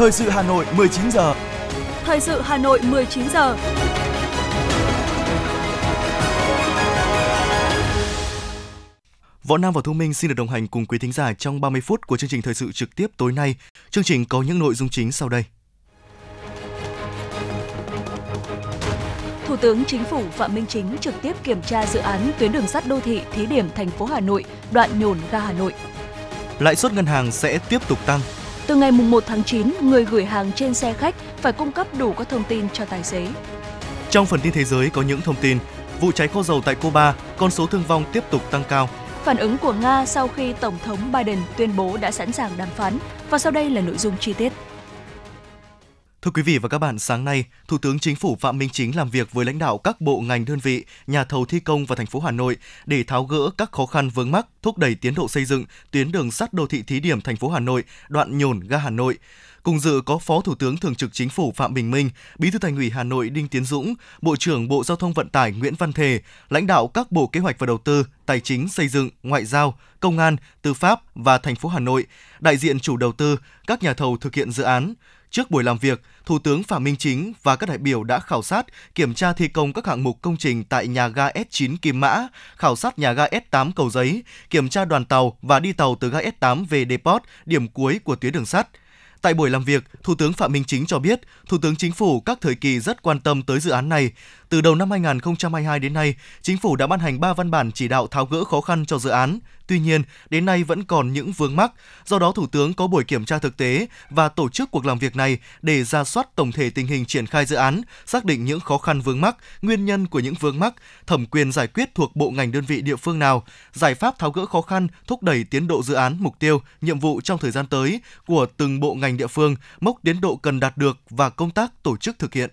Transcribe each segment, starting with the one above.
Thời sự Hà Nội 19 giờ. Thời sự Hà Nội 19 giờ. Võ Nam và Thu Minh xin được đồng hành cùng quý thính giả trong 30 phút của chương trình thời sự trực tiếp tối nay. Chương trình có những nội dung chính sau đây. Thủ tướng Chính phủ Phạm Minh Chính trực tiếp kiểm tra dự án tuyến đường sắt đô thị thí điểm thành phố Hà Nội, đoạn nhổn ga Hà Nội. Lãi suất ngân hàng sẽ tiếp tục tăng. Từ ngày 1 tháng 9, người gửi hàng trên xe khách phải cung cấp đủ các thông tin cho tài xế. Trong phần tin thế giới có những thông tin, vụ cháy kho dầu tại Cuba, con số thương vong tiếp tục tăng cao. Phản ứng của Nga sau khi Tổng thống Biden tuyên bố đã sẵn sàng đàm phán. Và sau đây là nội dung chi tiết. Thưa quý vị và các bạn, sáng nay, Thủ tướng Chính phủ Phạm Minh Chính làm việc với lãnh đạo các bộ ngành đơn vị, nhà thầu thi công và thành phố Hà Nội để tháo gỡ các khó khăn vướng mắc, thúc đẩy tiến độ xây dựng tuyến đường sắt đô thị thí điểm thành phố Hà Nội, đoạn nhổn ga Hà Nội. Cùng dự có Phó Thủ tướng Thường trực Chính phủ Phạm Bình Minh, Bí thư Thành ủy Hà Nội Đinh Tiến Dũng, Bộ trưởng Bộ Giao thông Vận tải Nguyễn Văn Thể, lãnh đạo các Bộ Kế hoạch và Đầu tư, Tài chính, Xây dựng, Ngoại giao, Công an, Tư pháp và thành phố Hà Nội, đại diện chủ đầu tư, các nhà thầu thực hiện dự án. Trước buổi làm việc, Thủ tướng Phạm Minh Chính và các đại biểu đã khảo sát, kiểm tra thi công các hạng mục công trình tại nhà ga S9 Kim Mã, khảo sát nhà ga S8 Cầu Giấy, kiểm tra đoàn tàu và đi tàu từ ga S8 về depot, điểm cuối của tuyến đường sắt. Tại buổi làm việc, Thủ tướng Phạm Minh Chính cho biết, Thủ tướng Chính phủ các thời kỳ rất quan tâm tới dự án này. Từ đầu năm 2022 đến nay, Chính phủ đã ban hành 3 văn bản chỉ đạo tháo gỡ khó khăn cho dự án. Tuy nhiên, đến nay vẫn còn những vướng mắc. Do đó, Thủ tướng có buổi kiểm tra thực tế và tổ chức cuộc làm việc này để ra soát tổng thể tình hình triển khai dự án, xác định những khó khăn vướng mắc, nguyên nhân của những vướng mắc, thẩm quyền giải quyết thuộc bộ ngành đơn vị địa phương nào, giải pháp tháo gỡ khó khăn, thúc đẩy tiến độ dự án, mục tiêu, nhiệm vụ trong thời gian tới của từng bộ ngành địa phương, mốc tiến độ cần đạt được và công tác tổ chức thực hiện.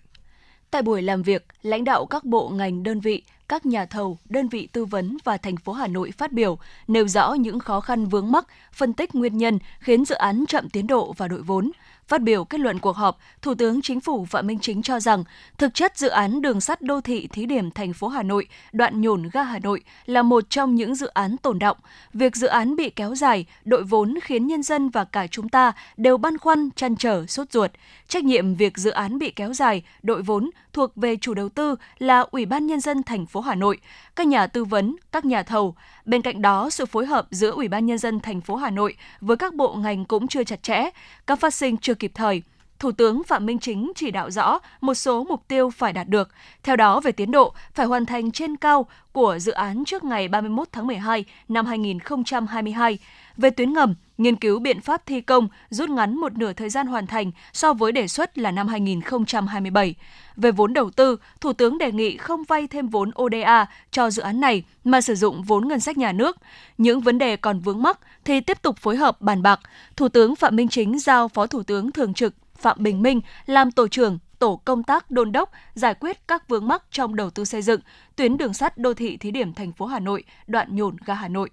Tại buổi làm việc, lãnh đạo các bộ ngành đơn vị, các nhà thầu, đơn vị tư vấn và thành phố Hà Nội phát biểu, nêu rõ những khó khăn vướng mắc, phân tích nguyên nhân khiến dự án chậm tiến độ và đội vốn. Phát biểu kết luận cuộc họp, Thủ tướng Chính phủ Phạm Minh Chính cho rằng, thực chất dự án đường sắt đô thị thí điểm thành phố Hà Nội, đoạn nhổn ga Hà Nội là một trong những dự án tồn động. Việc dự án bị kéo dài, đội vốn khiến nhân dân và cả chúng ta đều băn khoăn, chăn trở, sốt ruột. Trách nhiệm việc dự án bị kéo dài, đội vốn thuộc về chủ đầu tư là Ủy ban Nhân dân thành phố Hà Nội, các nhà tư vấn, các nhà thầu. Bên cạnh đó, sự phối hợp giữa Ủy ban Nhân dân thành phố Hà Nội với các bộ ngành cũng chưa chặt chẽ, các phát sinh trực kịp thời. Thủ tướng Phạm Minh Chính chỉ đạo rõ một số mục tiêu phải đạt được. Theo đó, về tiến độ, phải hoàn thành trên cao của dự án trước ngày 31 tháng 12 năm 2022. Về tuyến ngầm, nghiên cứu biện pháp thi công rút ngắn một nửa thời gian hoàn thành so với đề xuất là năm 2027. Về vốn đầu tư, Thủ tướng đề nghị không vay thêm vốn ODA cho dự án này mà sử dụng vốn ngân sách nhà nước. Những vấn đề còn vướng mắc thì tiếp tục phối hợp bàn bạc. Thủ tướng Phạm Minh Chính giao Phó Thủ tướng Thường trực Phạm Bình Minh làm tổ trưởng tổ công tác đôn đốc giải quyết các vướng mắc trong đầu tư xây dựng tuyến đường sắt đô thị thí điểm thành phố Hà Nội, đoạn nhổn ga Hà Nội.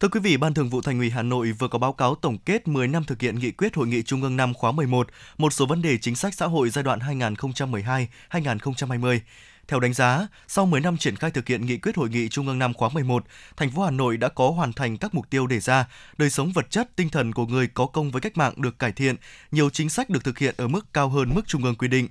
Thưa quý vị, Ban Thường vụ Thành ủy Hà Nội vừa có báo cáo tổng kết 10 năm thực hiện nghị quyết Hội nghị Trung ương năm khóa 11, một số vấn đề chính sách xã hội giai đoạn 2012-2020. Theo đánh giá, sau 10 năm triển khai thực hiện nghị quyết Hội nghị Trung ương năm khóa 11, thành phố Hà Nội đã có hoàn thành các mục tiêu đề ra, đời sống vật chất, tinh thần của người có công với cách mạng được cải thiện, nhiều chính sách được thực hiện ở mức cao hơn mức Trung ương quy định.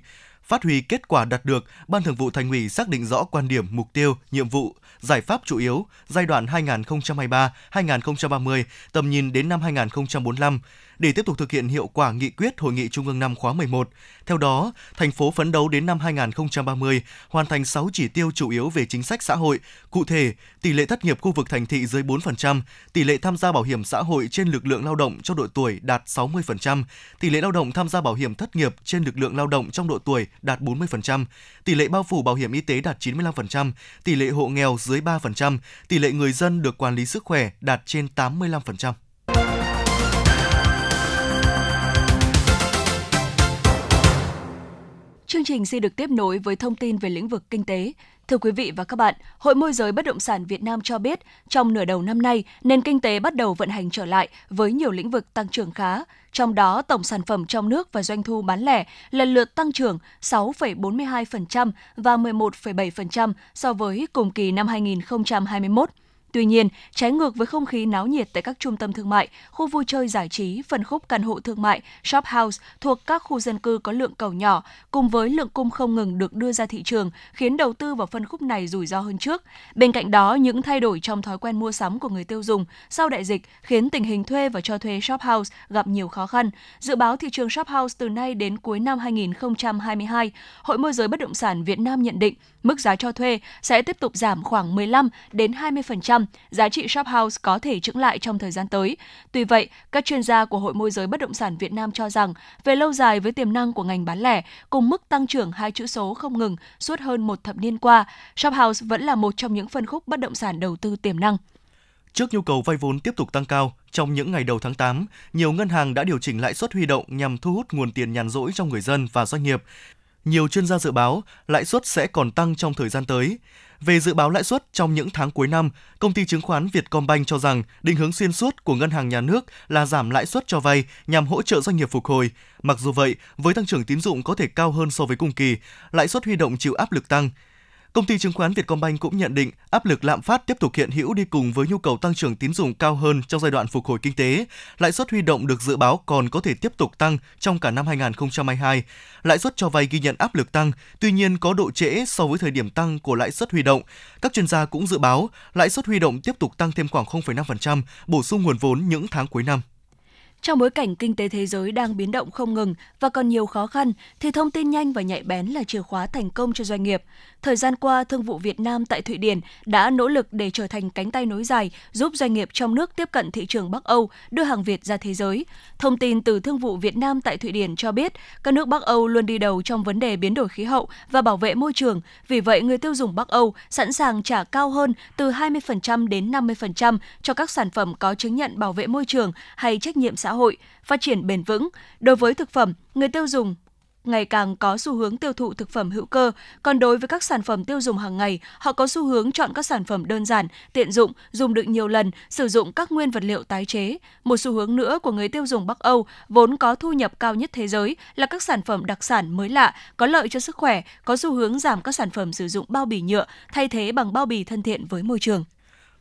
Phát huy kết quả đạt được, Ban Thường vụ Thành ủy xác định rõ quan điểm, mục tiêu, nhiệm vụ, giải pháp chủ yếu giai đoạn 2023-2030, tầm nhìn đến năm 2045 để tiếp tục thực hiện hiệu quả nghị quyết Hội nghị Trung ương năm khóa 11. Theo đó, thành phố phấn đấu đến năm 2030 hoàn thành 6 chỉ tiêu chủ yếu về chính sách xã hội. Cụ thể, tỷ lệ thất nghiệp khu vực thành thị dưới 4%, tỷ lệ tham gia bảo hiểm xã hội trên lực lượng lao động trong độ tuổi đạt 60%, tỷ lệ lao động tham gia bảo hiểm thất nghiệp trên lực lượng lao động trong độ tuổi đạt 40%, tỷ lệ bao phủ bảo hiểm y tế đạt 95%, tỷ lệ hộ nghèo dưới 3%, tỷ lệ người dân được quản lý sức khỏe đạt trên 85%. Chương trình sẽ được tiếp nối với thông tin về lĩnh vực kinh tế. Thưa quý vị và các bạn, Hội môi giới bất động sản Việt Nam cho biết, trong nửa đầu năm nay, nền kinh tế bắt đầu vận hành trở lại với nhiều lĩnh vực tăng trưởng khá. Trong đó, tổng sản phẩm trong nước và doanh thu bán lẻ lần lượt tăng trưởng 6,42% và 11,7% so với cùng kỳ năm 2021. Tuy nhiên, trái ngược với không khí náo nhiệt tại các trung tâm thương mại, khu vui chơi giải trí, phân khúc căn hộ thương mại, shop house thuộc các khu dân cư có lượng cầu nhỏ, cùng với lượng cung không ngừng được đưa ra thị trường, khiến đầu tư vào phân khúc này rủi ro hơn trước. Bên cạnh đó, những thay đổi trong thói quen mua sắm của người tiêu dùng sau đại dịch khiến tình hình thuê và cho thuê shop house gặp nhiều khó khăn. Dự báo thị trường shop house từ nay đến cuối năm 2022, Hội môi giới bất động sản Việt Nam nhận định mức giá cho thuê sẽ tiếp tục giảm khoảng 15 đến 20%, giá trị shop house có thể chững lại trong thời gian tới. Tuy vậy, các chuyên gia của Hội môi giới bất động sản Việt Nam cho rằng, về lâu dài với tiềm năng của ngành bán lẻ cùng mức tăng trưởng hai chữ số không ngừng suốt hơn một thập niên qua, shop house vẫn là một trong những phân khúc bất động sản đầu tư tiềm năng. Trước nhu cầu vay vốn tiếp tục tăng cao, trong những ngày đầu tháng 8, nhiều ngân hàng đã điều chỉnh lãi suất huy động nhằm thu hút nguồn tiền nhàn rỗi trong người dân và doanh nghiệp. Nhiều chuyên gia dự báo lãi suất sẽ còn tăng trong thời gian tới. Về dự báo lãi suất trong những tháng cuối năm, công ty chứng khoán Vietcombank cho rằng định hướng xuyên suốt của ngân hàng nhà nước là giảm lãi suất cho vay nhằm hỗ trợ doanh nghiệp phục hồi. Mặc dù vậy, với tăng trưởng tín dụng có thể cao hơn so với cùng kỳ, lãi suất huy động chịu áp lực tăng. Công ty chứng khoán Vietcombank cũng nhận định áp lực lạm phát tiếp tục hiện hữu đi cùng với nhu cầu tăng trưởng tín dụng cao hơn trong giai đoạn phục hồi kinh tế. Lãi suất huy động được dự báo còn có thể tiếp tục tăng trong cả năm 2022. Lãi suất cho vay ghi nhận áp lực tăng, tuy nhiên có độ trễ so với thời điểm tăng của lãi suất huy động. Các chuyên gia cũng dự báo lãi suất huy động tiếp tục tăng thêm khoảng 0,5%, bổ sung nguồn vốn những tháng cuối năm. Trong bối cảnh kinh tế thế giới đang biến động không ngừng và còn nhiều khó khăn, thì thông tin nhanh và nhạy bén là chìa khóa thành công cho doanh nghiệp. Thời gian qua, Thương vụ Việt Nam tại Thụy Điển đã nỗ lực để trở thành cánh tay nối dài, giúp doanh nghiệp trong nước tiếp cận thị trường Bắc Âu, đưa hàng Việt ra thế giới. Thông tin từ Thương vụ Việt Nam tại Thụy Điển cho biết, các nước Bắc Âu luôn đi đầu trong vấn đề biến đổi khí hậu và bảo vệ môi trường. Vì vậy, người tiêu dùng Bắc Âu sẵn sàng trả cao hơn từ 20% đến 50% cho các sản phẩm có chứng nhận bảo vệ môi trường hay trách nhiệm xã xã hội, phát triển bền vững. Đối với thực phẩm, người tiêu dùng ngày càng có xu hướng tiêu thụ thực phẩm hữu cơ, còn đối với các sản phẩm tiêu dùng hàng ngày, họ có xu hướng chọn các sản phẩm đơn giản, tiện dụng, dùng được nhiều lần, sử dụng các nguyên vật liệu tái chế. Một xu hướng nữa của người tiêu dùng Bắc Âu vốn có thu nhập cao nhất thế giới là các sản phẩm đặc sản mới lạ, có lợi cho sức khỏe, có xu hướng giảm các sản phẩm sử dụng bao bì nhựa, thay thế bằng bao bì thân thiện với môi trường.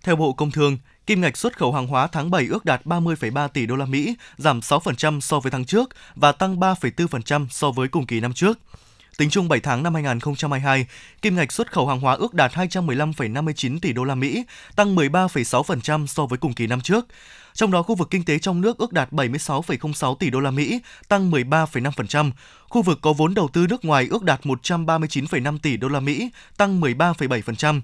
Theo Bộ Công Thương, Kim ngạch xuất khẩu hàng hóa tháng 7 ước đạt 30,3 tỷ đô la Mỹ, giảm 6% so với tháng trước và tăng 3,4% so với cùng kỳ năm trước. Tính chung 7 tháng năm 2022, kim ngạch xuất khẩu hàng hóa ước đạt 215,59 tỷ đô la Mỹ, tăng 13,6% so với cùng kỳ năm trước. Trong đó khu vực kinh tế trong nước ước đạt 76,06 tỷ đô la Mỹ, tăng 13,5%. Khu vực có vốn đầu tư nước ngoài ước đạt 139,5 tỷ đô la Mỹ, tăng 13,7%.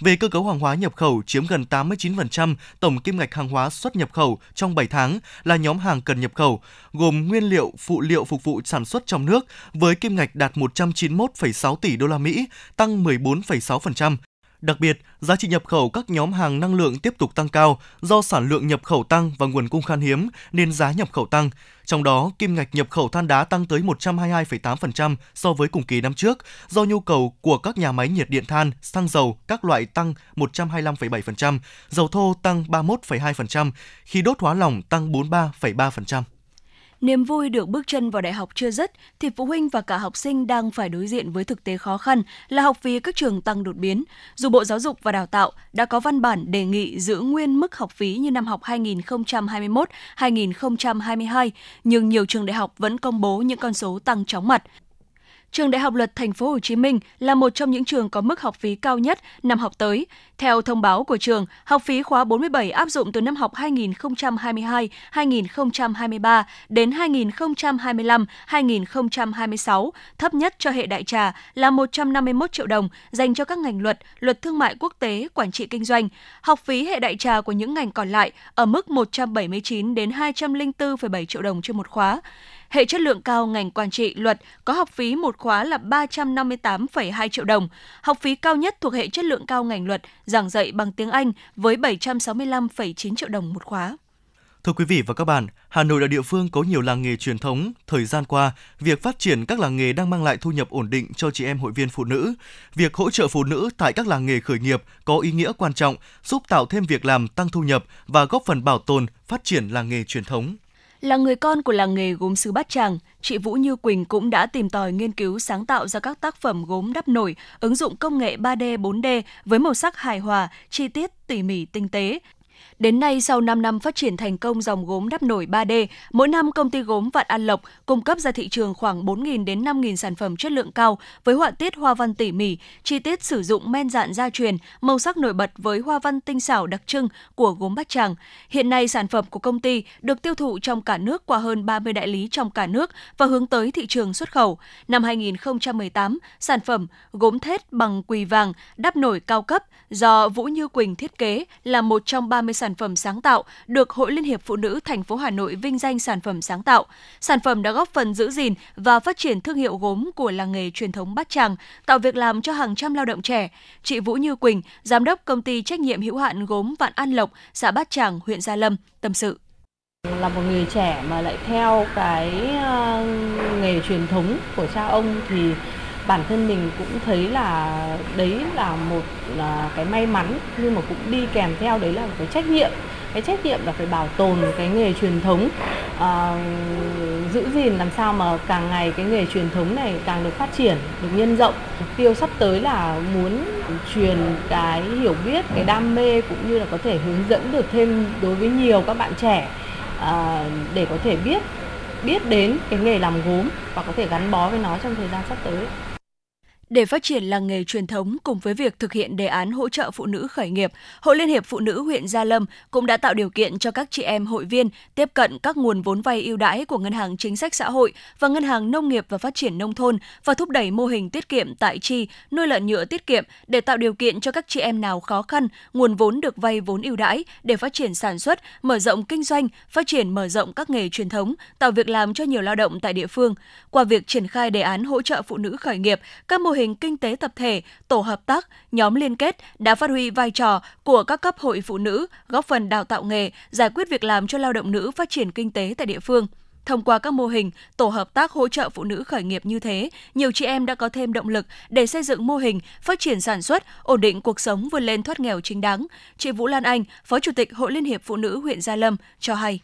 Về cơ cấu hàng hóa nhập khẩu chiếm gần 89% tổng kim ngạch hàng hóa xuất nhập khẩu trong 7 tháng là nhóm hàng cần nhập khẩu, gồm nguyên liệu, phụ liệu phục vụ sản xuất trong nước với kim ngạch đạt 191,6 tỷ đô la Mỹ, tăng 14,6%. Đặc biệt, giá trị nhập khẩu các nhóm hàng năng lượng tiếp tục tăng cao do sản lượng nhập khẩu tăng và nguồn cung khan hiếm nên giá nhập khẩu tăng. Trong đó, kim ngạch nhập khẩu than đá tăng tới 122,8% so với cùng kỳ năm trước do nhu cầu của các nhà máy nhiệt điện than, xăng dầu các loại tăng 125,7%, dầu thô tăng 31,2%, khí đốt hóa lỏng tăng 43,3%. Niềm vui được bước chân vào đại học chưa dứt thì phụ huynh và cả học sinh đang phải đối diện với thực tế khó khăn là học phí các trường tăng đột biến. Dù Bộ Giáo dục và Đào tạo đã có văn bản đề nghị giữ nguyên mức học phí như năm học 2021-2022, nhưng nhiều trường đại học vẫn công bố những con số tăng chóng mặt. Trường Đại học Luật Thành phố Hồ Chí Minh là một trong những trường có mức học phí cao nhất năm học tới. Theo thông báo của trường, học phí khóa 47 áp dụng từ năm học 2022-2023 đến 2025-2026, thấp nhất cho hệ đại trà là 151 triệu đồng dành cho các ngành luật, luật thương mại quốc tế, quản trị kinh doanh. Học phí hệ đại trà của những ngành còn lại ở mức 179 đến 204,7 triệu đồng trên một khóa. Hệ chất lượng cao ngành quản trị luật có học phí một khóa là 358,2 triệu đồng. Học phí cao nhất thuộc hệ chất lượng cao ngành luật giảng dạy bằng tiếng Anh với 765,9 triệu đồng một khóa. Thưa quý vị và các bạn, Hà Nội là địa phương có nhiều làng nghề truyền thống. Thời gian qua, việc phát triển các làng nghề đang mang lại thu nhập ổn định cho chị em hội viên phụ nữ. Việc hỗ trợ phụ nữ tại các làng nghề khởi nghiệp có ý nghĩa quan trọng, giúp tạo thêm việc làm, tăng thu nhập và góp phần bảo tồn, phát triển làng nghề truyền thống. Là người con của làng nghề gốm sứ Bát Tràng, chị Vũ Như Quỳnh cũng đã tìm tòi nghiên cứu sáng tạo ra các tác phẩm gốm đắp nổi, ứng dụng công nghệ 3D, 4D với màu sắc hài hòa, chi tiết, tỉ mỉ, tinh tế, Đến nay, sau 5 năm phát triển thành công dòng gốm đắp nổi 3D, mỗi năm công ty gốm Vạn An Lộc cung cấp ra thị trường khoảng 4.000 đến 5.000 sản phẩm chất lượng cao với họa tiết hoa văn tỉ mỉ, chi tiết sử dụng men dạn gia truyền, màu sắc nổi bật với hoa văn tinh xảo đặc trưng của gốm Bát Tràng. Hiện nay, sản phẩm của công ty được tiêu thụ trong cả nước qua hơn 30 đại lý trong cả nước và hướng tới thị trường xuất khẩu. Năm 2018, sản phẩm gốm thết bằng quỳ vàng đắp nổi cao cấp do Vũ Như Quỳnh thiết kế là một trong 30 sản sản phẩm sáng tạo được Hội Liên hiệp Phụ nữ thành phố Hà Nội vinh danh sản phẩm sáng tạo. Sản phẩm đã góp phần giữ gìn và phát triển thương hiệu gốm của làng nghề truyền thống Bát Tràng, tạo việc làm cho hàng trăm lao động trẻ. Chị Vũ Như Quỳnh, giám đốc công ty trách nhiệm hữu hạn gốm Vạn An Lộc, xã Bát Tràng, huyện Gia Lâm, tâm sự là một người trẻ mà lại theo cái ờ, nghề truyền thống của cha ông thì bản thân mình cũng thấy là đấy là một là cái may mắn nhưng mà cũng đi kèm theo đấy là một cái trách nhiệm. Cái trách nhiệm là phải bảo tồn cái nghề truyền thống à, giữ gìn làm sao mà càng ngày cái nghề truyền thống này càng được phát triển được nhân rộng. Mục tiêu sắp tới là muốn truyền cái hiểu biết cái đam mê cũng như là có thể hướng dẫn được thêm đối với nhiều các bạn trẻ à, để có thể biết biết đến cái nghề làm gốm và có thể gắn bó với nó trong thời gian sắp tới để phát triển làng nghề truyền thống cùng với việc thực hiện đề án hỗ trợ phụ nữ khởi nghiệp, Hội Liên hiệp Phụ nữ huyện Gia Lâm cũng đã tạo điều kiện cho các chị em hội viên tiếp cận các nguồn vốn vay ưu đãi của Ngân hàng Chính sách Xã hội và Ngân hàng Nông nghiệp và Phát triển Nông thôn và thúc đẩy mô hình tiết kiệm tại chi, nuôi lợn nhựa tiết kiệm để tạo điều kiện cho các chị em nào khó khăn, nguồn vốn được vay vốn ưu đãi để phát triển sản xuất, mở rộng kinh doanh, phát triển mở rộng các nghề truyền thống, tạo việc làm cho nhiều lao động tại địa phương. Qua việc triển khai đề án hỗ trợ phụ nữ khởi nghiệp, các mô hình kinh tế tập thể, tổ hợp tác, nhóm liên kết đã phát huy vai trò của các cấp hội phụ nữ, góp phần đào tạo nghề, giải quyết việc làm cho lao động nữ phát triển kinh tế tại địa phương. Thông qua các mô hình, tổ hợp tác hỗ trợ phụ nữ khởi nghiệp như thế, nhiều chị em đã có thêm động lực để xây dựng mô hình, phát triển sản xuất, ổn định cuộc sống vươn lên thoát nghèo chính đáng. Chị Vũ Lan Anh, Phó Chủ tịch Hội Liên hiệp Phụ nữ huyện Gia Lâm cho hay.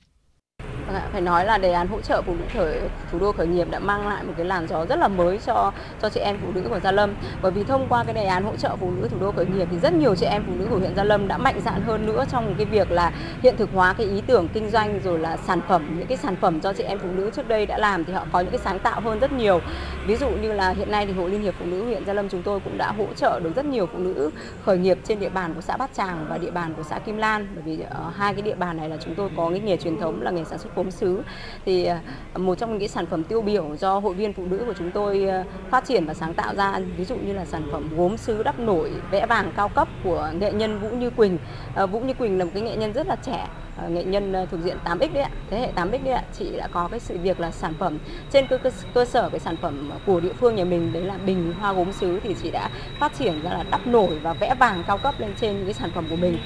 Vâng phải nói là đề án hỗ trợ phụ nữ khởi, thủ đô khởi nghiệp đã mang lại một cái làn gió rất là mới cho cho chị em phụ nữ của Gia Lâm. Bởi vì thông qua cái đề án hỗ trợ phụ nữ thủ đô khởi nghiệp thì rất nhiều chị em phụ nữ của huyện Gia Lâm đã mạnh dạn hơn nữa trong cái việc là hiện thực hóa cái ý tưởng kinh doanh rồi là sản phẩm, những cái sản phẩm cho chị em phụ nữ trước đây đã làm thì họ có những cái sáng tạo hơn rất nhiều. Ví dụ như là hiện nay thì Hội Liên hiệp Phụ nữ huyện Gia Lâm chúng tôi cũng đã hỗ trợ được rất nhiều phụ nữ khởi nghiệp trên địa bàn của xã Bát Tràng và địa bàn của xã Kim Lan bởi vì ở hai cái địa bàn này là chúng tôi có cái nghề truyền thống là nghề sản xuất gốm sứ thì à, một trong những cái sản phẩm tiêu biểu do hội viên phụ nữ của chúng tôi à, phát triển và sáng tạo ra ví dụ như là sản phẩm gốm sứ đắp nổi vẽ vàng cao cấp của nghệ nhân Vũ Như Quỳnh. À, Vũ Như Quỳnh là một cái nghệ nhân rất là trẻ nghệ nhân thuộc diện 8X đấy ạ, thế hệ 8X đấy ạ, chị đã có cái sự việc là sản phẩm trên cơ, cơ, cơ sở cái sản phẩm của địa phương nhà mình đấy là bình hoa gốm sứ thì chị đã phát triển ra là đắp nổi và vẽ vàng cao cấp lên trên những cái sản phẩm của mình.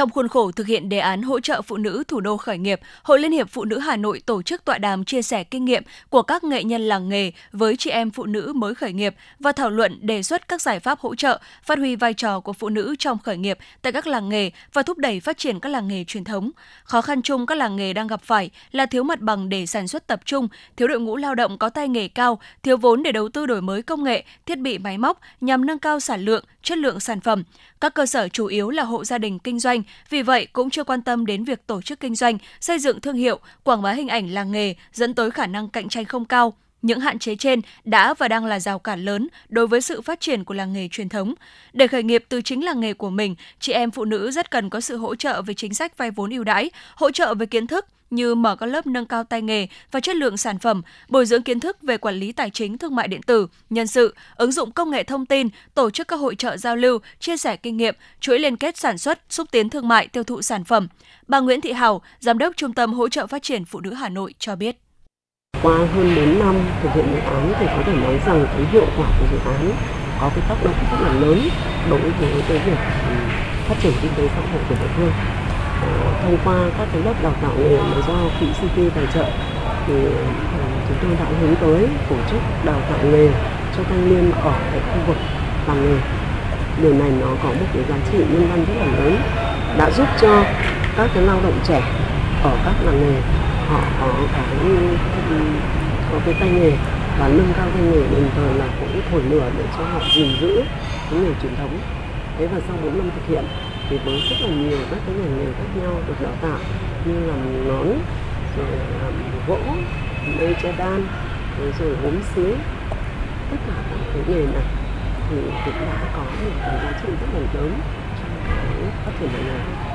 Trong khuôn khổ thực hiện đề án hỗ trợ phụ nữ thủ đô khởi nghiệp, Hội Liên hiệp Phụ nữ Hà Nội tổ chức tọa đàm chia sẻ kinh nghiệm của các nghệ nhân làng nghề với chị em phụ nữ mới khởi nghiệp và thảo luận đề xuất các giải pháp hỗ trợ, phát huy vai trò của phụ nữ trong khởi nghiệp tại các làng nghề và thúc đẩy phát triển các làng nghề truyền thống. Khó khăn chung các làng nghề đang gặp phải là thiếu mặt bằng để sản xuất tập trung, thiếu đội ngũ lao động có tay nghề cao, thiếu vốn để đầu tư đổi mới công nghệ, thiết bị máy móc nhằm nâng cao sản lượng, chất lượng sản phẩm. Các cơ sở chủ yếu là hộ gia đình kinh doanh, vì vậy cũng chưa quan tâm đến việc tổ chức kinh doanh, xây dựng thương hiệu, quảng bá hình ảnh làng nghề dẫn tới khả năng cạnh tranh không cao. Những hạn chế trên đã và đang là rào cản lớn đối với sự phát triển của làng nghề truyền thống. Để khởi nghiệp từ chính làng nghề của mình, chị em phụ nữ rất cần có sự hỗ trợ về chính sách vay vốn ưu đãi, hỗ trợ về kiến thức, như mở các lớp nâng cao tay nghề và chất lượng sản phẩm, bồi dưỡng kiến thức về quản lý tài chính thương mại điện tử, nhân sự, ứng dụng công nghệ thông tin, tổ chức các hội trợ giao lưu, chia sẻ kinh nghiệm, chuỗi liên kết sản xuất, xúc tiến thương mại, tiêu thụ sản phẩm. Bà Nguyễn Thị Hảo, Giám đốc Trung tâm Hỗ trợ Phát triển Phụ nữ Hà Nội cho biết. Qua hơn 4 năm thực hiện dự án thì có thể nói rằng cái hiệu quả của dự án có cái tác động rất là lớn đối với cái việc phát triển kinh tế xã hội của địa phương thông qua các cái lớp đào tạo nghề mà do quỹ CT tài trợ, thì ờ, chúng tôi đã hướng tới tổ chức đào tạo nghề cho thanh niên ở tại khu vực làng nghề. Điều này nó có một cái giá trị nhân văn rất là lớn, đã giúp cho các cái lao động trẻ ở các làng nghề, họ có cái có cái tay nghề và nâng cao tay nghề, đồng thời là cũng thổi lửa để cho họ gìn giữ cái nghề truyền thống. Thế và sau 4 năm thực hiện thì với rất là nhiều các cái ngành nghề khác nhau được đào tạo, như làm nón, rồi làm gỗ mây che đan rồi gốm xứ, tất cả các cái nghề này thì cũng đã có một cái giá trị rất là lớn trong cái phát triển ngành nghề.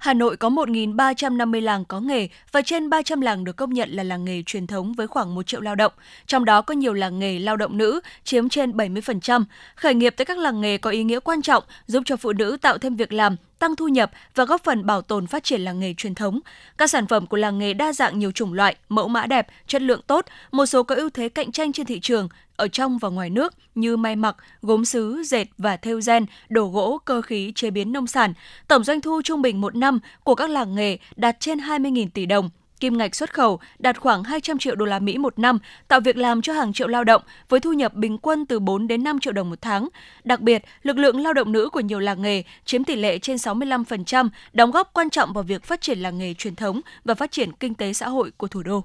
Hà Nội có 1.350 làng có nghề và trên 300 làng được công nhận là làng nghề truyền thống với khoảng 1 triệu lao động. Trong đó có nhiều làng nghề lao động nữ, chiếm trên 70%. Khởi nghiệp tại các làng nghề có ý nghĩa quan trọng, giúp cho phụ nữ tạo thêm việc làm, tăng thu nhập và góp phần bảo tồn phát triển làng nghề truyền thống. Các sản phẩm của làng nghề đa dạng nhiều chủng loại, mẫu mã đẹp, chất lượng tốt, một số có ưu thế cạnh tranh trên thị trường ở trong và ngoài nước như may mặc, gốm sứ, dệt và thêu gen, đồ gỗ, cơ khí, chế biến nông sản. Tổng doanh thu trung bình một năm của các làng nghề đạt trên 20.000 tỷ đồng, kim ngạch xuất khẩu đạt khoảng 200 triệu đô la Mỹ một năm, tạo việc làm cho hàng triệu lao động với thu nhập bình quân từ 4 đến 5 triệu đồng một tháng. Đặc biệt, lực lượng lao động nữ của nhiều làng nghề chiếm tỷ lệ trên 65%, đóng góp quan trọng vào việc phát triển làng nghề truyền thống và phát triển kinh tế xã hội của thủ đô.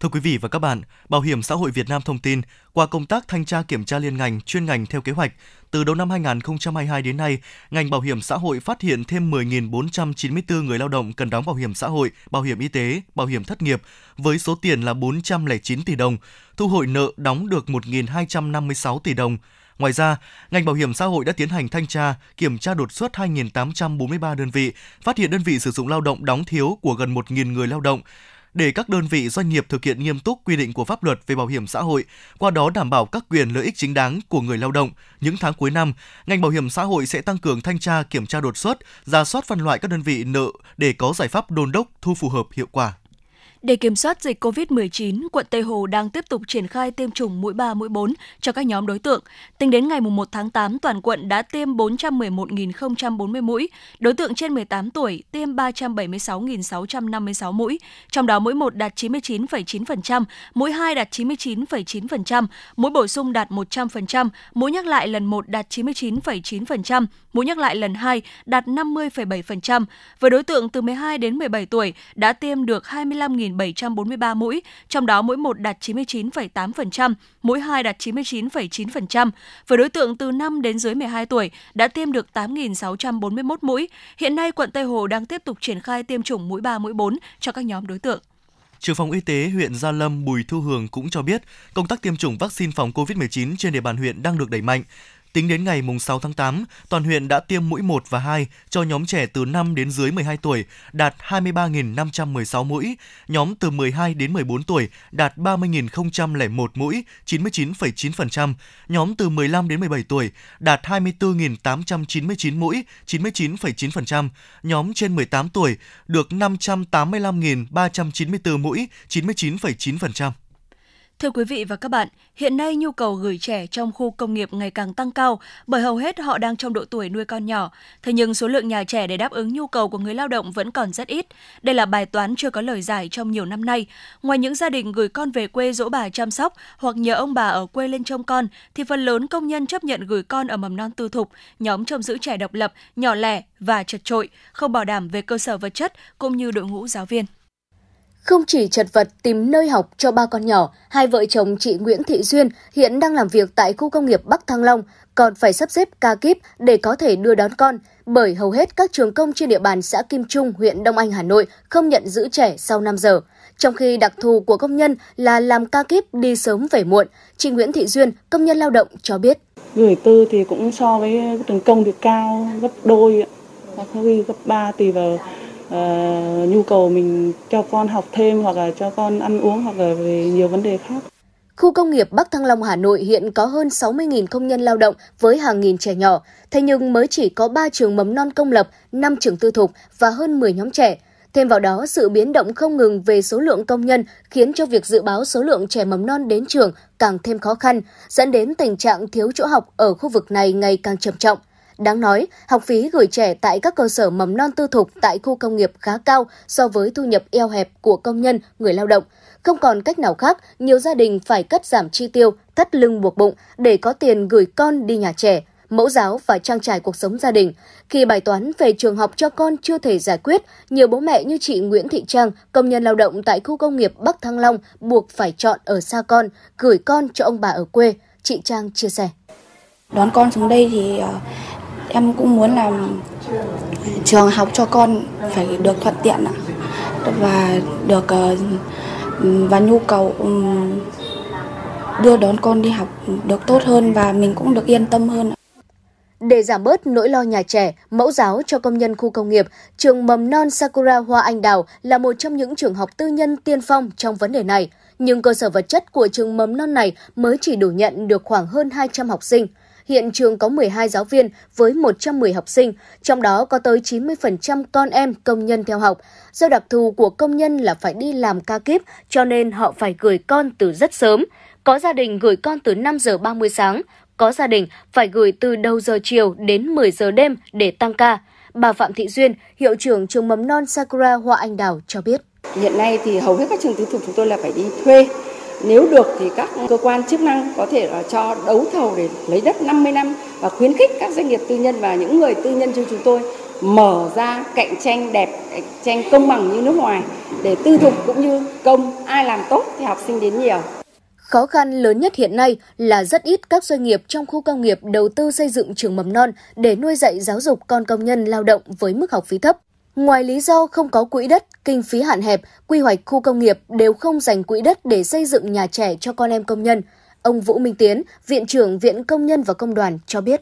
Thưa quý vị và các bạn, Bảo hiểm xã hội Việt Nam thông tin, qua công tác thanh tra kiểm tra liên ngành, chuyên ngành theo kế hoạch, từ đầu năm 2022 đến nay, ngành bảo hiểm xã hội phát hiện thêm 10.494 người lao động cần đóng bảo hiểm xã hội, bảo hiểm y tế, bảo hiểm thất nghiệp với số tiền là 409 tỷ đồng, thu hồi nợ đóng được 1.256 tỷ đồng. Ngoài ra, ngành bảo hiểm xã hội đã tiến hành thanh tra, kiểm tra đột xuất 2.843 đơn vị, phát hiện đơn vị sử dụng lao động đóng thiếu của gần 1.000 người lao động, để các đơn vị doanh nghiệp thực hiện nghiêm túc quy định của pháp luật về bảo hiểm xã hội, qua đó đảm bảo các quyền lợi ích chính đáng của người lao động. Những tháng cuối năm, ngành bảo hiểm xã hội sẽ tăng cường thanh tra, kiểm tra đột xuất, ra soát phân loại các đơn vị nợ để có giải pháp đôn đốc thu phù hợp hiệu quả. Để kiểm soát dịch COVID-19, quận Tây Hồ đang tiếp tục triển khai tiêm chủng mũi 3, mũi 4 cho các nhóm đối tượng. Tính đến ngày 1 tháng 8, toàn quận đã tiêm 411.040 mũi, đối tượng trên 18 tuổi tiêm 376.656 mũi, trong đó mũi 1 đạt 99,9%, mũi 2 đạt 99,9%, mũi bổ sung đạt 100%, mũi nhắc lại lần 1 đạt 99,9%, mũi nhắc lại lần 2 đạt 50,7%. Với đối tượng từ 12 đến 17 tuổi đã tiêm được 25. 1.743 mũi, trong đó mũi 1 đạt 99,8%, mũi 2 đạt 99,9%. Với đối tượng từ 5 đến dưới 12 tuổi đã tiêm được 8.641 mũi. Hiện nay quận Tây Hồ đang tiếp tục triển khai tiêm chủng mũi 3, mũi 4 cho các nhóm đối tượng. Trưởng phòng y tế huyện Gia Lâm Bùi Thu Hường cũng cho biết, công tác tiêm chủng vaccine phòng COVID-19 trên địa bàn huyện đang được đẩy mạnh. Tính đến ngày 6 tháng 8, toàn huyện đã tiêm mũi 1 và 2 cho nhóm trẻ từ 5 đến dưới 12 tuổi, đạt 23.516 mũi, nhóm từ 12 đến 14 tuổi đạt 30.001 mũi, 99,9%, nhóm từ 15 đến 17 tuổi đạt 24.899 mũi, 99,9%, nhóm trên 18 tuổi được 585.394 mũi, 99,9%. Thưa quý vị và các bạn, hiện nay nhu cầu gửi trẻ trong khu công nghiệp ngày càng tăng cao bởi hầu hết họ đang trong độ tuổi nuôi con nhỏ. Thế nhưng số lượng nhà trẻ để đáp ứng nhu cầu của người lao động vẫn còn rất ít. Đây là bài toán chưa có lời giải trong nhiều năm nay. Ngoài những gia đình gửi con về quê dỗ bà chăm sóc hoặc nhờ ông bà ở quê lên trông con, thì phần lớn công nhân chấp nhận gửi con ở mầm non tư thục, nhóm trông giữ trẻ độc lập, nhỏ lẻ và chật trội, không bảo đảm về cơ sở vật chất cũng như đội ngũ giáo viên. Không chỉ chật vật tìm nơi học cho ba con nhỏ, hai vợ chồng chị Nguyễn Thị Duyên hiện đang làm việc tại khu công nghiệp Bắc Thăng Long, còn phải sắp xếp ca kíp để có thể đưa đón con, bởi hầu hết các trường công trên địa bàn xã Kim Trung, huyện Đông Anh, Hà Nội không nhận giữ trẻ sau 5 giờ. Trong khi đặc thù của công nhân là làm ca kíp đi sớm về muộn, chị Nguyễn Thị Duyên, công nhân lao động cho biết. Gửi tư thì cũng so với trường công thì cao gấp đôi, có khi gấp 3 tùy vào uh, nhu cầu mình cho con học thêm hoặc là cho con ăn uống hoặc là về nhiều vấn đề khác. Khu công nghiệp Bắc Thăng Long Hà Nội hiện có hơn 60.000 công nhân lao động với hàng nghìn trẻ nhỏ, thế nhưng mới chỉ có 3 trường mầm non công lập, 5 trường tư thục và hơn 10 nhóm trẻ. Thêm vào đó, sự biến động không ngừng về số lượng công nhân khiến cho việc dự báo số lượng trẻ mầm non đến trường càng thêm khó khăn, dẫn đến tình trạng thiếu chỗ học ở khu vực này ngày càng trầm trọng. Đáng nói, học phí gửi trẻ tại các cơ sở mầm non tư thục tại khu công nghiệp khá cao so với thu nhập eo hẹp của công nhân, người lao động. Không còn cách nào khác, nhiều gia đình phải cắt giảm chi tiêu, thắt lưng buộc bụng để có tiền gửi con đi nhà trẻ, mẫu giáo và trang trải cuộc sống gia đình. Khi bài toán về trường học cho con chưa thể giải quyết, nhiều bố mẹ như chị Nguyễn Thị Trang, công nhân lao động tại khu công nghiệp Bắc Thăng Long buộc phải chọn ở xa con, gửi con cho ông bà ở quê. Chị Trang chia sẻ. Đón con xuống đây thì ờ, em cũng muốn làm trường học cho con phải được thuận tiện ạ và được ờ, và nhu cầu đưa đón con đi học được tốt hơn và mình cũng được yên tâm hơn. Để giảm bớt nỗi lo nhà trẻ, mẫu giáo cho công nhân khu công nghiệp, trường mầm non Sakura Hoa Anh Đào là một trong những trường học tư nhân tiên phong trong vấn đề này. Nhưng cơ sở vật chất của trường mầm non này mới chỉ đủ nhận được khoảng hơn 200 học sinh. Hiện trường có 12 giáo viên với 110 học sinh, trong đó có tới 90% con em công nhân theo học. Do đặc thù của công nhân là phải đi làm ca kíp, cho nên họ phải gửi con từ rất sớm. Có gia đình gửi con từ 5 giờ 30 sáng, có gia đình phải gửi từ đầu giờ chiều đến 10 giờ đêm để tăng ca. Bà Phạm Thị Duyên, hiệu trưởng trường mầm non Sakura Hoa Anh Đào cho biết. Hiện nay thì hầu hết các trường tư thục chúng tôi là phải đi thuê. Nếu được thì các cơ quan chức năng có thể là cho đấu thầu để lấy đất 50 năm và khuyến khích các doanh nghiệp tư nhân và những người tư nhân như chúng tôi mở ra cạnh tranh đẹp, cạnh tranh công bằng như nước ngoài để tư thục cũng như công ai làm tốt thì học sinh đến nhiều. Khó khăn lớn nhất hiện nay là rất ít các doanh nghiệp trong khu công nghiệp đầu tư xây dựng trường mầm non để nuôi dạy giáo dục con công nhân lao động với mức học phí thấp. Ngoài lý do không có quỹ đất, kinh phí hạn hẹp, quy hoạch khu công nghiệp đều không dành quỹ đất để xây dựng nhà trẻ cho con em công nhân. Ông Vũ Minh Tiến, Viện trưởng Viện Công nhân và Công đoàn cho biết.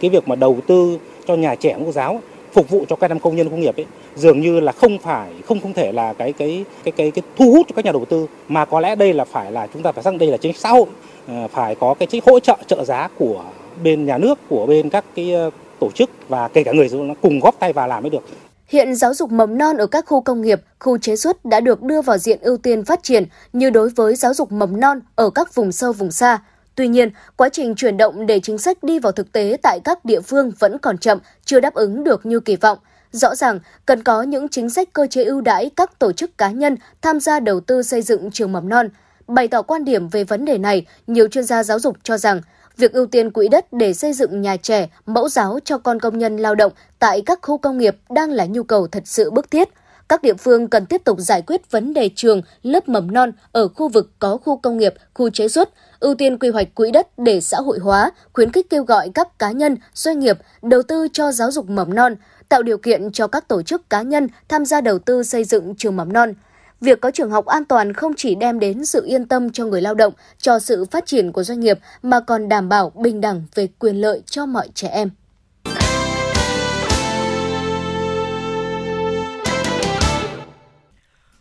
Cái việc mà đầu tư cho nhà trẻ mẫu giáo phục vụ cho các em công nhân công nghiệp ấy dường như là không phải không không thể là cái cái cái cái cái thu hút cho các nhà đầu tư mà có lẽ đây là phải là chúng ta phải xác định đây là chính sách xã hội ờ, phải có cái chính hỗ trợ trợ giá của bên nhà nước của bên các cái ờ, tổ chức và kể cả người dân cùng góp tay vào làm mới được Hiện giáo dục mầm non ở các khu công nghiệp, khu chế xuất đã được đưa vào diện ưu tiên phát triển như đối với giáo dục mầm non ở các vùng sâu vùng xa. Tuy nhiên, quá trình chuyển động để chính sách đi vào thực tế tại các địa phương vẫn còn chậm, chưa đáp ứng được như kỳ vọng. Rõ ràng, cần có những chính sách cơ chế ưu đãi các tổ chức cá nhân tham gia đầu tư xây dựng trường mầm non. Bày tỏ quan điểm về vấn đề này, nhiều chuyên gia giáo dục cho rằng việc ưu tiên quỹ đất để xây dựng nhà trẻ, mẫu giáo cho con công nhân lao động tại các khu công nghiệp đang là nhu cầu thật sự bức thiết. Các địa phương cần tiếp tục giải quyết vấn đề trường, lớp mầm non ở khu vực có khu công nghiệp, khu chế xuất, ưu tiên quy hoạch quỹ đất để xã hội hóa, khuyến khích kêu gọi các cá nhân, doanh nghiệp đầu tư cho giáo dục mầm non, tạo điều kiện cho các tổ chức cá nhân tham gia đầu tư xây dựng trường mầm non. Việc có trường học an toàn không chỉ đem đến sự yên tâm cho người lao động, cho sự phát triển của doanh nghiệp mà còn đảm bảo bình đẳng về quyền lợi cho mọi trẻ em.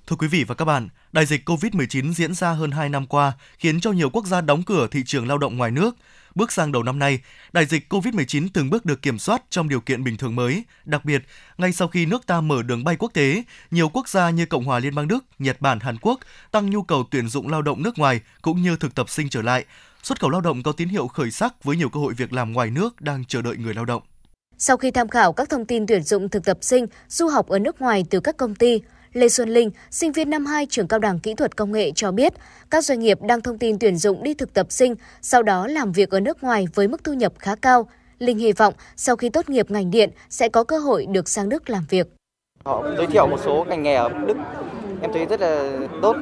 Thưa quý vị và các bạn, đại dịch COVID-19 diễn ra hơn 2 năm qua khiến cho nhiều quốc gia đóng cửa thị trường lao động ngoài nước. Bước sang đầu năm nay, đại dịch COVID-19 từng bước được kiểm soát trong điều kiện bình thường mới. Đặc biệt, ngay sau khi nước ta mở đường bay quốc tế, nhiều quốc gia như Cộng hòa Liên bang Đức, Nhật Bản, Hàn Quốc tăng nhu cầu tuyển dụng lao động nước ngoài cũng như thực tập sinh trở lại. Xuất khẩu lao động có tín hiệu khởi sắc với nhiều cơ hội việc làm ngoài nước đang chờ đợi người lao động. Sau khi tham khảo các thông tin tuyển dụng thực tập sinh, du học ở nước ngoài từ các công ty, Lê Xuân Linh, sinh viên năm 2 trường cao đẳng kỹ thuật công nghệ cho biết, các doanh nghiệp đang thông tin tuyển dụng đi thực tập sinh, sau đó làm việc ở nước ngoài với mức thu nhập khá cao. Linh hy vọng sau khi tốt nghiệp ngành điện sẽ có cơ hội được sang Đức làm việc. Họ giới thiệu một số ngành nghề ở Đức, em thấy rất là tốt.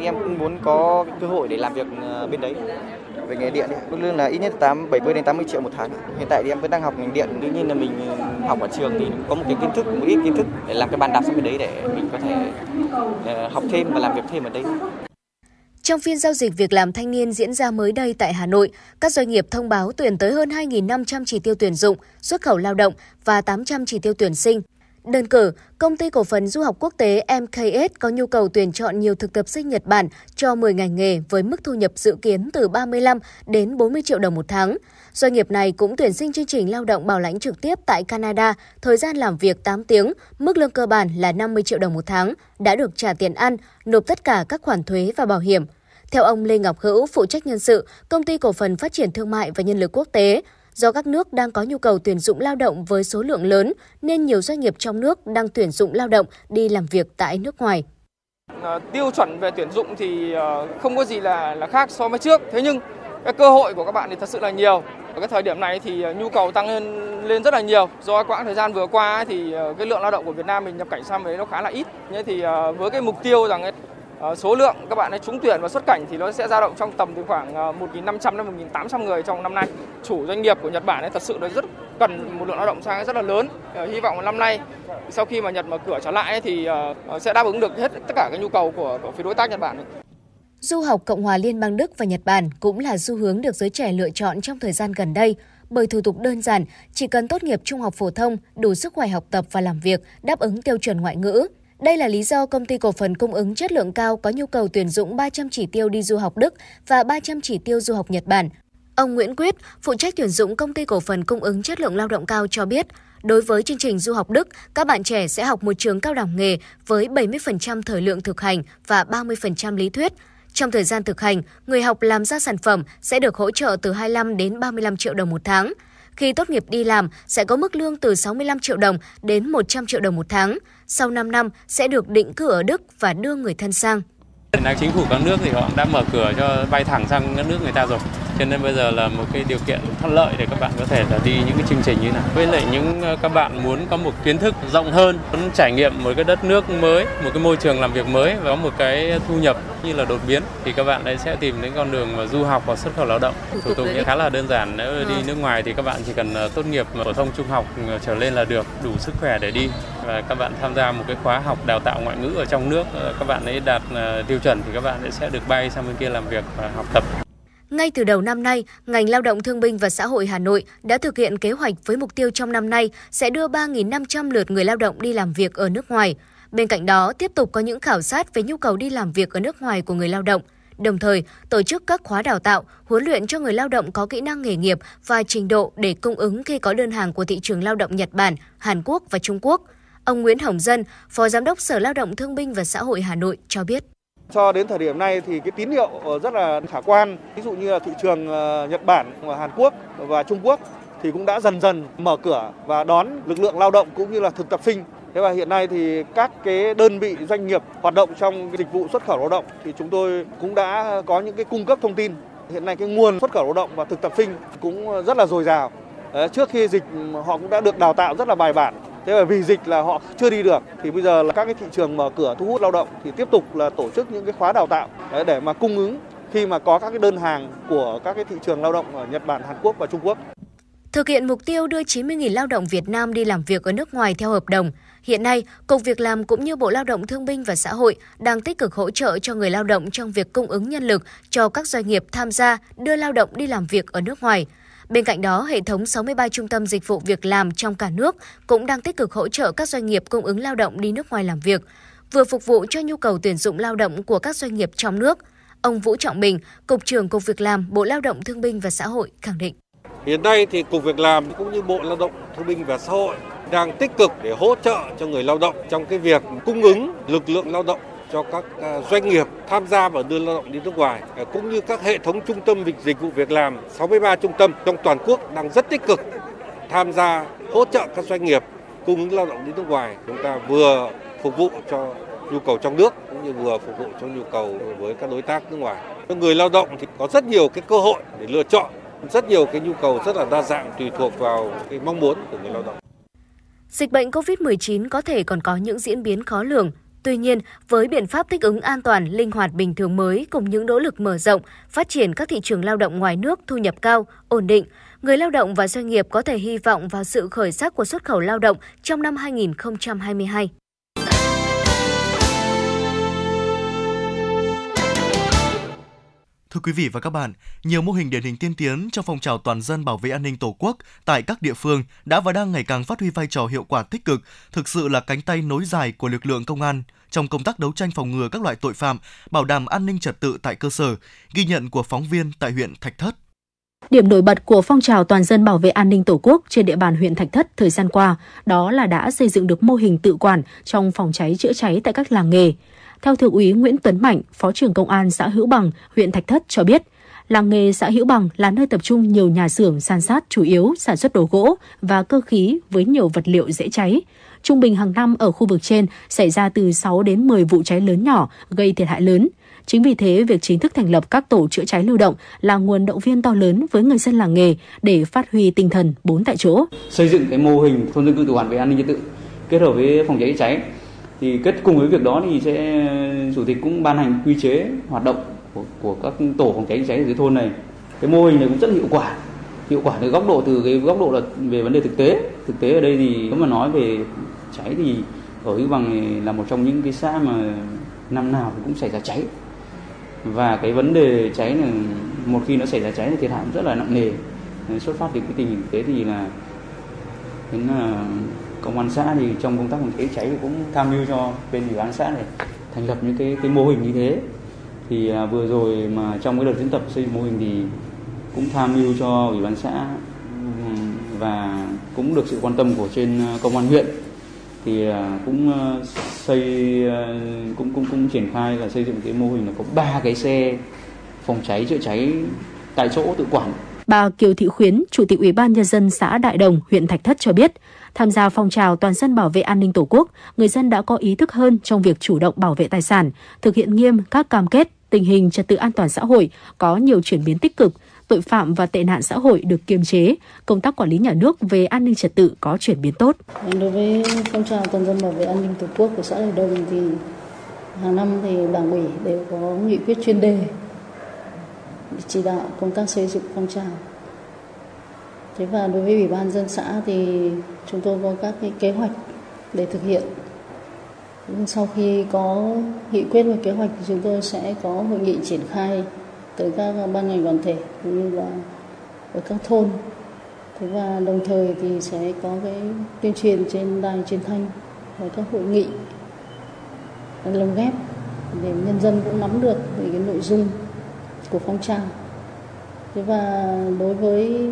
Em cũng muốn có cơ hội để làm việc ờ, bên đấy về nghề điện mức lương là ít nhất 8 70 đến 80 triệu một tháng. Hiện tại thì em vẫn đang học ngành điện, tuy nhiên là mình học ở trường thì có một cái kiến thức, một ít kiến thức để làm cái bàn đạp sang bên đấy để mình có thể uh, học thêm và làm việc thêm ở đây. Trong phiên giao dịch việc làm thanh niên diễn ra mới đây tại Hà Nội, các doanh nghiệp thông báo tuyển tới hơn 2.500 chỉ tiêu tuyển dụng, xuất khẩu lao động và 800 chỉ tiêu tuyển sinh. Đơn cử, công ty cổ phần du học quốc tế MKS có nhu cầu tuyển chọn nhiều thực tập sinh Nhật Bản cho 10 ngành nghề với mức thu nhập dự kiến từ 35 đến 40 triệu đồng một tháng. Doanh nghiệp này cũng tuyển sinh chương trình lao động bảo lãnh trực tiếp tại Canada, thời gian làm việc 8 tiếng, mức lương cơ bản là 50 triệu đồng một tháng, đã được trả tiền ăn, nộp tất cả các khoản thuế và bảo hiểm. Theo ông Lê Ngọc Hữu, phụ trách nhân sự, công ty cổ phần phát triển thương mại và nhân lực quốc tế, do các nước đang có nhu cầu tuyển dụng lao động với số lượng lớn, nên nhiều doanh nghiệp trong nước đang tuyển dụng lao động đi làm việc tại nước ngoài. Ờ, tiêu chuẩn về tuyển dụng thì ờ, không có gì là là khác so với trước. Thế nhưng, cái cơ hội của các bạn thì thật sự là nhiều. Ở cái thời điểm này thì ờ, nhu cầu tăng lên lên rất là nhiều. Do quãng thời gian vừa qua thì cái lượng lao động của Việt Nam mình nhập cảnh sang đấy nó khá là ít. Thế thì với cái mục tiêu rằng Ờ, số lượng các bạn ấy trúng tuyển và xuất cảnh thì nó sẽ dao động trong tầm từ khoảng ờ, 1.500 đến 1.800 người trong năm nay. Chủ doanh nghiệp của Nhật Bản ấy thật sự nó rất cần một lượng lao động sang rất là lớn. Ờ, hy vọng năm nay sau khi mà Nhật mở cửa trở lại thì sẽ đáp ứng được hết tất cả các nhu cầu của, của phía đối tác Nhật Bản. Ấy. Du học Cộng hòa Liên bang Đức và Nhật Bản cũng là xu hướng được giới trẻ lựa chọn trong thời gian gần đây bởi thủ tục đơn giản, chỉ cần tốt nghiệp trung học phổ thông, đủ sức khỏe học tập và làm việc, đáp ứng tiêu chuẩn ngoại ngữ, đây là lý do công ty cổ phần cung ứng chất lượng cao có nhu cầu tuyển dụng 300 chỉ tiêu đi du học Đức và 300 chỉ tiêu du học Nhật Bản. Ông Nguyễn Quyết, phụ trách tuyển dụng công ty cổ phần cung ứng chất lượng lao động cao cho biết, đối với chương trình du học Đức, các bạn trẻ sẽ học một trường cao đẳng nghề với 70% thời lượng thực hành và 30% lý thuyết. Trong thời gian thực hành, người học làm ra sản phẩm sẽ được hỗ trợ từ 25 đến 35 triệu đồng một tháng. Khi tốt nghiệp đi làm sẽ có mức lương từ 65 triệu đồng đến 100 triệu đồng một tháng. Sau 5 năm sẽ được định cư ở Đức và đưa người thân sang. Hiện nay chính phủ các nước thì họ đã mở cửa cho bay thẳng sang các nước người ta rồi. Cho nên bây giờ là một cái điều kiện thuận lợi để các bạn có thể là đi những cái chương trình như này. Với lại những ờ, các bạn muốn có một kiến thức rộng hơn, muốn trải nghiệm một cái đất nước mới, một cái môi trường làm việc mới và có một cái thu nhập như là đột biến thì các bạn ấy sẽ tìm đến con đường mà du học và xuất khẩu lao động. Thủ tục khá là đơn giản. Nếu đi nước ngoài thì các bạn chỉ cần ờ, tốt nghiệp phổ thông trung học ờ, trở lên là được, đủ sức khỏe để đi và các bạn tham gia một cái khóa học đào tạo ngoại ngữ ở trong nước, các bạn ấy đạt tiêu chuẩn thì các bạn ấy sẽ được bay sang bên kia làm việc và học tập. Ngay từ đầu năm nay, ngành Lao động Thương binh và Xã hội Hà Nội đã thực hiện kế hoạch với mục tiêu trong năm nay sẽ đưa 3.500 lượt người lao động đi làm việc ở nước ngoài. Bên cạnh đó, tiếp tục có những khảo sát về nhu cầu đi làm việc ở nước ngoài của người lao động, đồng thời tổ chức các khóa đào tạo, huấn luyện cho người lao động có kỹ năng nghề nghiệp và trình độ để cung ứng khi có đơn hàng của thị trường lao động Nhật Bản, Hàn Quốc và Trung Quốc. Ông Nguyễn Hồng Dân, Phó Giám đốc Sở Lao động Thương binh và Xã hội Hà Nội cho biết. Cho đến thời điểm này thì cái tín hiệu ờ, rất là khả quan, ví dụ như là thị trường ờ, Nhật Bản, Hàn Quốc và Trung Quốc thì cũng đã dần dần mở cửa và đón lực lượng lao động cũng như là thực tập sinh. Thế và hiện nay thì các cái đơn vị doanh nghiệp hoạt động trong dịch vụ xuất khẩu lao động thì chúng tôi cũng đã có những cái cung cấp thông tin. Hiện nay cái nguồn xuất khẩu lao động và thực tập sinh cũng rất là dồi dào. Trước khi dịch ừ, họ cũng đã được đào tạo rất là bài bản Thế và vì dịch là họ chưa đi được thì bây giờ là các cái thị trường mở cửa thu hút lao động thì tiếp tục là tổ chức những cái khóa đào tạo để mà cung ứng khi mà có các cái đơn hàng của các cái thị trường lao động ở Nhật Bản, Hàn Quốc và Trung Quốc. Thực hiện mục tiêu đưa 90.000 lao động Việt Nam đi làm việc ở nước ngoài theo hợp đồng, hiện nay, Cục Việc làm cũng như Bộ Lao động Thương binh và Xã hội đang tích cực hỗ trợ cho người lao động trong việc cung ứng nhân lực cho các doanh nghiệp tham gia đưa lao động đi làm việc ở nước ngoài – Bên cạnh đó, hệ thống 63 trung tâm dịch vụ việc làm trong cả nước cũng đang tích cực hỗ trợ các doanh nghiệp cung ứng lao động đi nước ngoài làm việc, vừa phục vụ cho nhu cầu tuyển dụng lao động của các doanh nghiệp trong nước. Ông Vũ Trọng Bình, Cục trưởng Cục Việc làm, Bộ Lao động Thương binh và Xã hội khẳng định. Hiện nay thì Cục Việc làm cũng như Bộ Lao động Thương binh và Xã hội đang tích cực để hỗ trợ cho người lao động trong cái việc cung ứng lực lượng lao động cho các à, doanh nghiệp tham gia vào đưa lao động đi nước ngoài à, cũng như các hệ thống trung tâm dịch vụ việc làm 63 trung tâm trong toàn quốc đang rất tích cực tham gia hỗ trợ các doanh nghiệp cung ứng lao động đi nước ngoài chúng ta vừa phục vụ cho nhu cầu trong nước cũng như vừa phục vụ cho nhu cầu với các đối tác nước ngoài. Người lao động thì có rất nhiều cái cơ hội để lựa chọn, rất nhiều cái nhu cầu rất là đa dạng tùy thuộc vào cái mong muốn của người lao động. Dịch bệnh COVID-19 có thể còn có những diễn biến khó lường Tuy nhiên, với biện pháp thích ứng an toàn, linh hoạt bình thường mới cùng những nỗ lực mở rộng, phát triển các thị trường lao động ngoài nước thu nhập cao, ổn định, người lao động và doanh nghiệp có thể hy vọng vào sự khởi sắc của xuất khẩu lao động trong năm 2022. Thưa quý vị và các bạn, nhiều mô hình điển hình tiên tiến trong phong trào toàn dân bảo vệ an ninh Tổ quốc tại các địa phương đã và đang ngày càng phát huy vai trò hiệu quả tích cực, thực sự là cánh tay nối dài của lực lượng công an trong công tác đấu tranh phòng ngừa các loại tội phạm, bảo đảm an ninh trật tự tại cơ sở, ghi nhận của phóng viên tại huyện Thạch Thất. Điểm nổi bật của phong trào toàn dân bảo vệ an ninh Tổ quốc trên địa bàn huyện Thạch Thất thời gian qua đó là đã xây dựng được mô hình tự quản trong phòng cháy chữa cháy tại các làng nghề. Theo Thượng úy Nguyễn Tuấn Mạnh, Phó trưởng Công an xã Hữu Bằng, huyện Thạch Thất cho biết, làng nghề xã Hữu Bằng là nơi tập trung nhiều nhà xưởng san sát chủ yếu sản xuất đồ gỗ và cơ khí với nhiều vật liệu dễ cháy. Trung bình hàng năm ở khu vực trên xảy ra từ 6 đến 10 vụ cháy lớn nhỏ gây thiệt hại lớn. Chính vì thế, việc chính thức thành lập các tổ chữa cháy lưu động là nguồn động viên to lớn với người dân làng nghề để phát huy tinh thần bốn tại chỗ. Xây dựng cái mô hình thôn dân cư tự quản về an ninh trật tự kết hợp với phòng cháy chữa cháy thì kết cùng với việc đó thì sẽ chủ tịch cũng ban hành quy chế hoạt động của, của các tổ phòng cháy cháy ở dưới thôn này. Cái mô hình này cũng rất hiệu quả. Hiệu quả từ góc độ từ cái góc độ là về vấn đề thực tế. Thực tế ở đây thì nếu mà nói về cháy thì ở Hữu Bằng là một trong những cái xã mà năm nào cũng xảy ra cháy. Và cái vấn đề cháy là một khi nó xảy ra cháy thì thiệt hại rất là nặng nề. Xuất phát từ cái tình hình thế thì là đến là công an xã thì trong công tác phòng cháy cháy thì cũng tham mưu cho bên ủy ban xã này thành lập những cái cái mô hình như thế thì à, vừa rồi mà trong cái đợt diễn tập xây mô hình thì cũng tham mưu cho ủy ban xã và cũng được sự quan tâm của trên à, công an huyện thì à, cũng à, xây à, cũng cũng cũng triển khai là xây dựng cái mô hình là có ba cái xe phòng cháy chữa cháy tại chỗ tự quản. Bà Kiều Thị Khuyến, Chủ tịch Ủy ban nhân dân xã Đại Đồng, huyện Thạch Thất cho biết, tham gia phong trào toàn dân bảo vệ an ninh Tổ quốc, người dân đã có ý thức hơn trong việc chủ động bảo vệ tài sản, thực hiện nghiêm các cam kết, tình hình trật tự an toàn xã hội có nhiều chuyển biến tích cực, tội phạm và tệ nạn xã hội được kiềm chế, công tác quản lý nhà nước về an ninh trật tự có chuyển biến tốt. Vâng, đối với phong trào toàn dân bảo vệ an ninh tổ quốc của xã Đại Đồng thì hàng năm thì đảng ủy đều có nghị quyết chuyên đề chỉ đạo công tác xây dựng phong trào. Thế và đối với ủy ban dân xã thì chúng tôi có các cái kế hoạch để thực hiện. sau khi có nghị quyết và kế hoạch thì chúng tôi sẽ có hội nghị triển khai tới các ban ngành đoàn thể cũng như là ở các thôn thế và đồng thời thì sẽ có cái tuyên truyền trên đài truyền thanh và các hội nghị lồng ghép để nhân dân cũng nắm được về cái nội dung của phong trào thế và đối với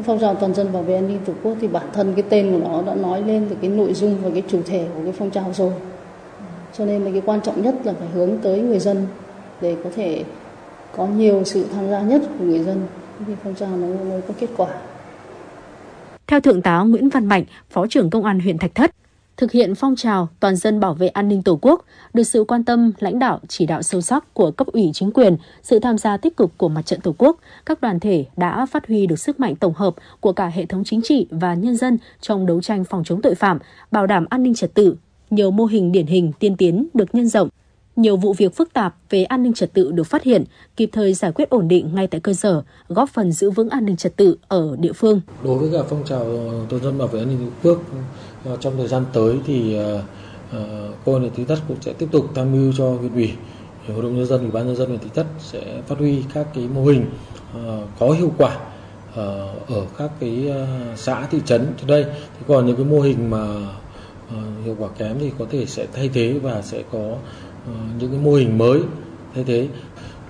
phong trào toàn dân bảo vệ an ninh tổ quốc thì bản thân cái tên của nó đã nói lên được cái nội dung và cái chủ thể của cái phong trào rồi cho nên là cái quan trọng nhất là phải hướng tới người dân để có thể có nhiều sự tham gia nhất của người dân thì phong trào nó mới có kết quả. Theo Thượng tá Nguyễn Văn Mạnh, Phó trưởng Công an huyện Thạch Thất, thực hiện phong trào toàn dân bảo vệ an ninh Tổ quốc được sự quan tâm, lãnh đạo, chỉ đạo sâu sắc của cấp ủy chính quyền, sự tham gia tích cực của mặt trận Tổ quốc, các đoàn thể đã phát huy được sức mạnh tổng hợp của cả hệ thống chính trị và nhân dân trong đấu tranh phòng chống tội phạm, bảo đảm an ninh trật tự. Nhiều mô hình điển hình tiên tiến được nhân rộng, nhiều vụ việc phức tạp về an ninh trật tự được phát hiện, kịp thời giải quyết ổn định ngay tại cơ sở, góp phần giữ vững an ninh trật tự ở địa phương. Đối với cả phong trào toàn dân bảo vệ an ninh tổ quốc Ờ, trong thời gian tới thì ờ, ờ, công an huyện Thạch Thất cũng sẽ tiếp tục tham mưu cho huyện ủy, hội đồng nhân dân, ủy ban nhân dân huyện thị Thất sẽ phát huy các cái mô hình có hiệu quả ở các cái xã thị trấn trước đây. Thì còn những cái mô hình mà hiệu quả kém thì có thể sẽ thay thế và sẽ có những cái mô hình mới thay thế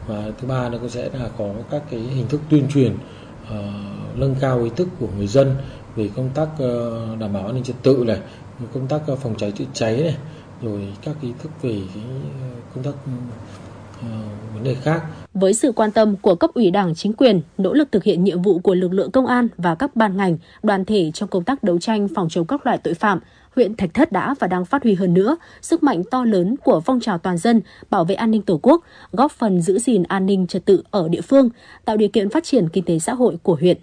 và thứ ba nó cũng sẽ là có các cái hình thức tuyên truyền nâng cao ý thức của người dân về công tác ờ, đảm bảo an ninh trật tự này công tác ờ, phòng cháy chữa cháy này rồi các ý thức về ờ, công tác vấn đề khác. Với sự quan tâm của cấp ủy Đảng, chính quyền, nỗ lực thực hiện nhiệm vụ của lực lượng công an và các ban ngành, đoàn thể trong công tác đấu tranh phòng chống các loại tội phạm, huyện Thạch Thất đã và đang phát huy hơn nữa sức mạnh to lớn của phong trào toàn dân bảo vệ an ninh Tổ quốc, góp phần giữ gìn an ninh trật tự ở địa phương, tạo điều kiện phát triển kinh tế xã hội của huyện.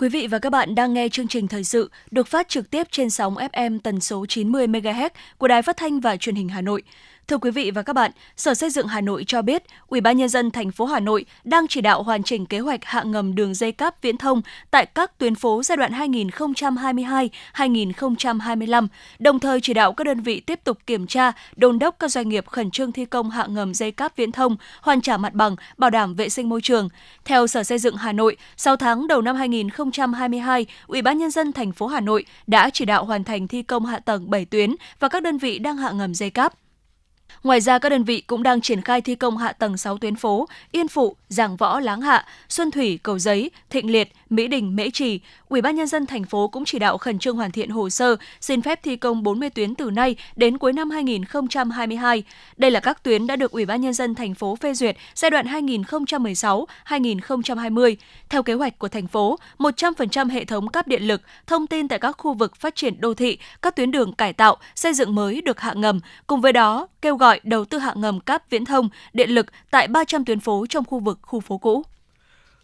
Quý vị và các bạn đang nghe chương trình thời sự được phát trực tiếp trên sóng FM tần số 90 MHz của Đài Phát thanh và Truyền hình Hà Nội. Thưa quý vị và các bạn, Sở Xây dựng Hà Nội cho biết, Ủy ban nhân dân thành phố Hà Nội đang chỉ đạo hoàn chỉnh kế hoạch hạ ngầm đường dây cáp viễn thông tại các tuyến phố giai đoạn 2022-2025, đồng thời chỉ đạo các đơn vị tiếp tục kiểm tra, đôn đốc các doanh nghiệp khẩn trương thi công hạ ngầm dây cáp viễn thông, hoàn trả mặt bằng, bảo đảm vệ sinh môi trường. Theo Sở Xây dựng Hà Nội, 6 tháng đầu năm 2022, Ủy ban nhân dân thành phố Hà Nội đã chỉ đạo hoàn thành thi công hạ tầng 7 tuyến và các đơn vị đang hạ ngầm dây cáp. Ngoài ra, các đơn vị cũng đang triển khai thi công hạ tầng 6 tuyến phố Yên Phụ, Giảng Võ, Láng Hạ, Xuân Thủy, Cầu Giấy, Thịnh Liệt, Mỹ Đình, Mễ Trì. Ủy ban nhân dân thành phố cũng chỉ đạo khẩn trương hoàn thiện hồ sơ xin phép thi công 40 tuyến từ nay đến cuối năm 2022. Đây là các tuyến đã được Ủy ban nhân dân thành phố phê duyệt giai đoạn 2016-2020. Theo kế hoạch của thành phố, 100% hệ thống cáp điện lực, thông tin tại các khu vực phát triển đô thị, các tuyến đường cải tạo, xây dựng mới được hạ ngầm. Cùng với đó, kêu gọi đầu tư hạ ngầm cáp viễn thông, điện lực tại 300 tuyến phố trong khu vực khu phố cũ.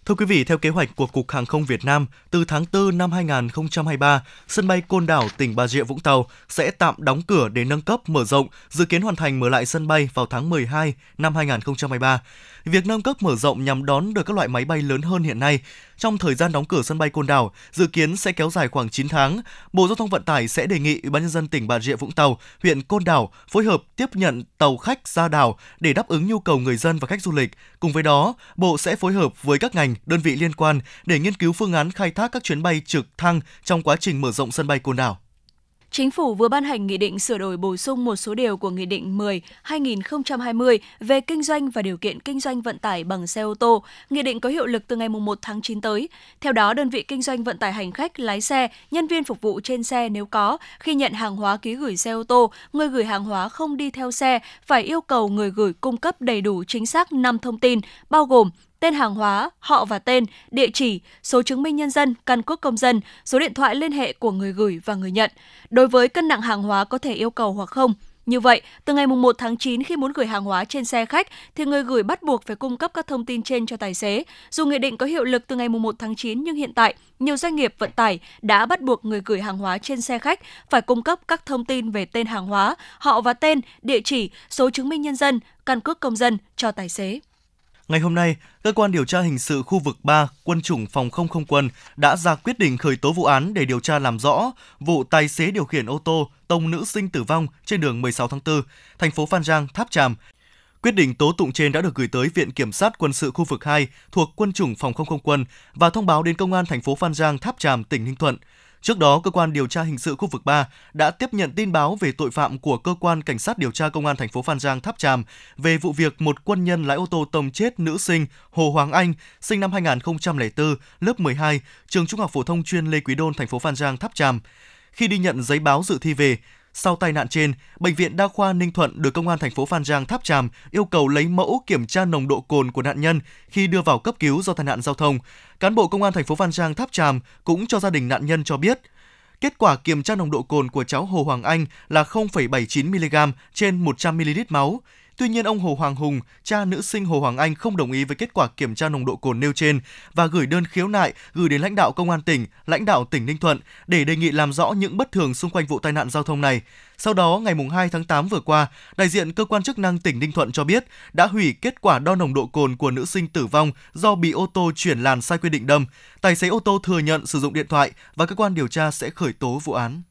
Thưa quý vị, theo kế hoạch của Cục Hàng không Việt Nam, từ tháng 4 năm 2023, sân bay Côn Đảo, tỉnh Bà Rịa Vũng Tàu sẽ tạm đóng cửa để nâng cấp mở rộng, dự kiến hoàn thành mở lại sân bay vào tháng 12 năm 2023. Việc nâng cấp mở rộng nhằm đón được các loại máy bay lớn hơn hiện nay. Trong thời gian đóng cửa sân bay Côn Đảo, dự kiến sẽ kéo dài khoảng 9 tháng, Bộ Giao thông Vận tải sẽ đề nghị Ủy ban nhân dân tỉnh Bà Rịa Vũng Tàu, huyện Côn Đảo phối hợp tiếp nhận tàu khách ra đảo để đáp ứng nhu cầu người dân và khách du lịch. Cùng với đó, Bộ sẽ phối hợp với các ngành, đơn vị liên quan để nghiên cứu phương án khai thác các chuyến bay trực thăng trong quá trình mở rộng sân bay Côn Đảo. Chính phủ vừa ban hành nghị định sửa đổi bổ sung một số điều của Nghị định 10-2020 về kinh doanh và điều kiện kinh doanh vận tải bằng xe ô tô. Nghị định có hiệu lực từ ngày 1 tháng 9 tới. Theo đó, đơn vị kinh doanh vận tải hành khách, lái xe, nhân viên phục vụ trên xe nếu có, khi nhận hàng hóa ký gửi xe ô tô, người gửi hàng hóa không đi theo xe, phải yêu cầu người gửi cung cấp đầy đủ chính xác 5 thông tin, bao gồm tên hàng hóa, họ và tên, địa chỉ, số chứng minh nhân dân, căn cước công dân, số điện thoại liên hệ của người gửi và người nhận. Đối với cân nặng hàng hóa có thể yêu cầu hoặc không. Như vậy, từ ngày 1 tháng 9 khi muốn gửi hàng hóa trên xe khách thì người gửi bắt buộc phải cung cấp các thông tin trên cho tài xế. Dù nghị định có hiệu lực từ ngày 1 tháng 9 nhưng hiện tại, nhiều doanh nghiệp vận tải đã bắt buộc người gửi hàng hóa trên xe khách phải cung cấp các thông tin về tên hàng hóa, họ và tên, địa chỉ, số chứng minh nhân dân, căn cước công dân cho tài xế. Ngày hôm nay, cơ quan điều tra hình sự khu vực 3, quân chủng phòng không không quân đã ra quyết định khởi tố vụ án để điều tra làm rõ vụ tài xế điều khiển ô tô tông nữ sinh tử vong trên đường 16 tháng 4, thành phố Phan Giang, Tháp Tràm. Quyết định tố tụng trên đã được gửi tới Viện Kiểm sát Quân sự khu vực 2 thuộc Quân chủng Phòng không không quân và thông báo đến Công an thành phố Phan Giang, Tháp Tràm, tỉnh Ninh Thuận. Trước đó, cơ quan điều tra hình sự khu vực 3 đã tiếp nhận tin báo về tội phạm của cơ quan cảnh sát điều tra công an thành phố Phan Giang Tháp Tràm về vụ việc một quân nhân lái ô tô tông chết nữ sinh Hồ Hoàng Anh, sinh năm 2004, lớp 12, trường Trung học phổ thông chuyên Lê Quý Đôn thành phố Phan Giang Tháp Tràm. Khi đi nhận giấy báo dự thi về, sau tai nạn trên, bệnh viện Đa khoa Ninh Thuận được công an thành phố Phan Giang Tháp Tràm yêu cầu lấy mẫu kiểm tra nồng độ cồn của nạn nhân khi đưa vào cấp cứu do tai nạn giao thông. Cán bộ công an thành phố Phan Giang Tháp Tràm cũng cho gia đình nạn nhân cho biết Kết quả kiểm tra nồng độ cồn của cháu Hồ Hoàng Anh là 0,79 mg trên 100 ml máu. Tuy nhiên, ông Hồ Hoàng Hùng, cha nữ sinh Hồ Hoàng Anh không đồng ý với kết quả kiểm tra nồng độ cồn nêu trên và gửi đơn khiếu nại gửi đến lãnh đạo công an tỉnh, lãnh đạo tỉnh Ninh Thuận để đề nghị làm rõ những bất thường xung quanh vụ tai nạn giao thông này. Sau đó, ngày 2 tháng 8 vừa qua, đại diện cơ quan chức năng tỉnh Ninh Thuận cho biết đã hủy kết quả đo nồng độ cồn của nữ sinh tử vong do bị ô tô chuyển làn sai quy định đâm. Tài xế ô tô thừa nhận sử dụng điện thoại và cơ quan điều tra sẽ khởi tố vụ án.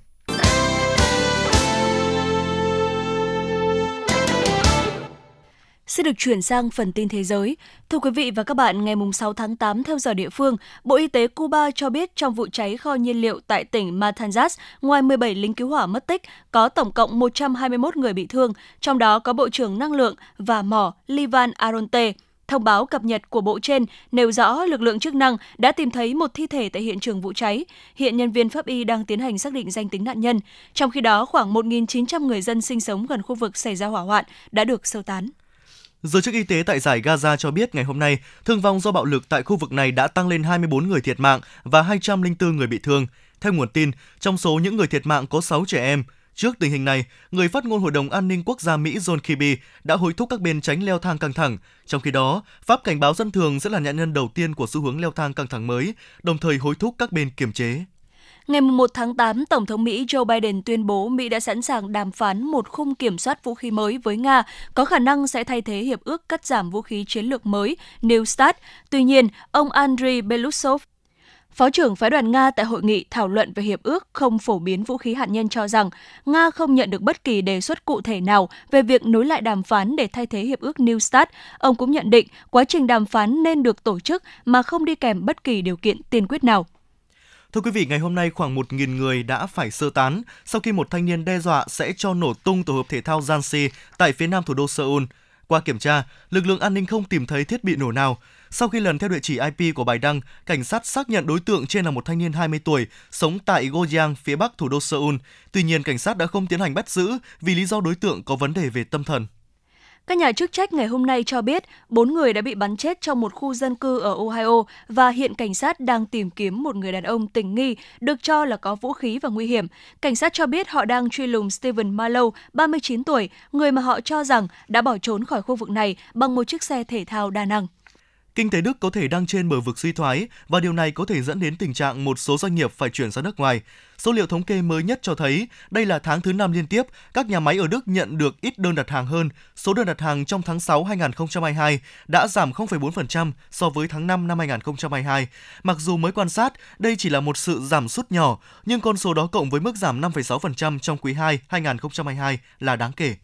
Sẽ được chuyển sang phần tin thế giới. Thưa quý vị và các bạn, ngày 6 tháng 8 theo giờ địa phương, Bộ Y tế Cuba cho biết trong vụ cháy kho nhiên liệu tại tỉnh Matanzas, ngoài 17 lính cứu hỏa mất tích, có tổng cộng 121 người bị thương, trong đó có Bộ trưởng Năng lượng và mỏ Livan Aronte. Thông báo cập nhật của bộ trên nêu rõ lực lượng chức năng đã tìm thấy một thi thể tại hiện trường vụ cháy. Hiện nhân viên pháp y đang tiến hành xác định danh tính nạn nhân. Trong khi đó, khoảng 1.900 người dân sinh sống gần khu vực xảy ra hỏa hoạn đã được sơ tán. Giới chức y tế tại giải Gaza cho biết ngày hôm nay, thương vong do bạo lực tại khu vực này đã tăng lên 24 người thiệt mạng và 204 người bị thương. Theo nguồn tin, trong số những người thiệt mạng có 6 trẻ em. Trước tình hình này, người phát ngôn Hội đồng An ninh Quốc gia Mỹ John Kirby đã hối thúc các bên tránh leo thang căng thẳng. Trong khi đó, Pháp cảnh báo dân thường sẽ là nạn nhân đầu tiên của xu hướng leo thang căng thẳng mới, đồng thời hối thúc các bên kiềm chế. Ngày 1 tháng 8, Tổng thống Mỹ Joe Biden tuyên bố Mỹ đã sẵn sàng đàm phán một khung kiểm soát vũ khí mới với Nga, có khả năng sẽ thay thế hiệp ước cắt giảm vũ khí chiến lược mới New START. Tuy nhiên, ông Andriy Belousov, Phó trưởng phái đoàn Nga tại hội nghị thảo luận về hiệp ước không phổ biến vũ khí hạt nhân cho rằng Nga không nhận được bất kỳ đề xuất cụ thể nào về việc nối lại đàm phán để thay thế hiệp ước New START. Ông cũng nhận định quá trình đàm phán nên được tổ chức mà không đi kèm bất kỳ điều kiện tiên quyết nào. Thưa quý vị, ngày hôm nay khoảng 1.000 người đã phải sơ tán sau khi một thanh niên đe dọa sẽ cho nổ tung tổ hợp thể thao Jansi tại phía nam thủ đô Seoul. Qua kiểm tra, lực lượng an ninh không tìm thấy thiết bị nổ nào. Sau khi lần theo địa chỉ IP của bài đăng, cảnh sát xác nhận đối tượng trên là một thanh niên 20 tuổi, sống tại Goyang, phía bắc thủ đô Seoul. Tuy nhiên, cảnh sát đã không tiến hành bắt giữ vì lý do đối tượng có vấn đề về tâm thần. Các nhà chức trách ngày hôm nay cho biết bốn người đã bị bắn chết trong một khu dân cư ở Ohio và hiện cảnh sát đang tìm kiếm một người đàn ông tình nghi được cho là có vũ khí và nguy hiểm. Cảnh sát cho biết họ đang truy lùng Steven Marlowe, 39 tuổi, người mà họ cho rằng đã bỏ trốn khỏi khu vực này bằng một chiếc xe thể thao đa năng. Kinh tế Đức có thể đang trên bờ vực suy thoái và điều này có thể dẫn đến tình trạng một số doanh nghiệp phải chuyển ra nước ngoài. Số liệu thống kê mới nhất cho thấy đây là tháng thứ năm liên tiếp các nhà máy ở Đức nhận được ít đơn đặt hàng hơn. Số đơn đặt hàng trong tháng 6 2022 đã giảm 0,4% so với tháng 5 năm 2022. Mặc dù mới quan sát, đây chỉ là một sự giảm sút nhỏ, nhưng con số đó cộng với mức giảm 5,6% trong quý 2 2022 là đáng kể.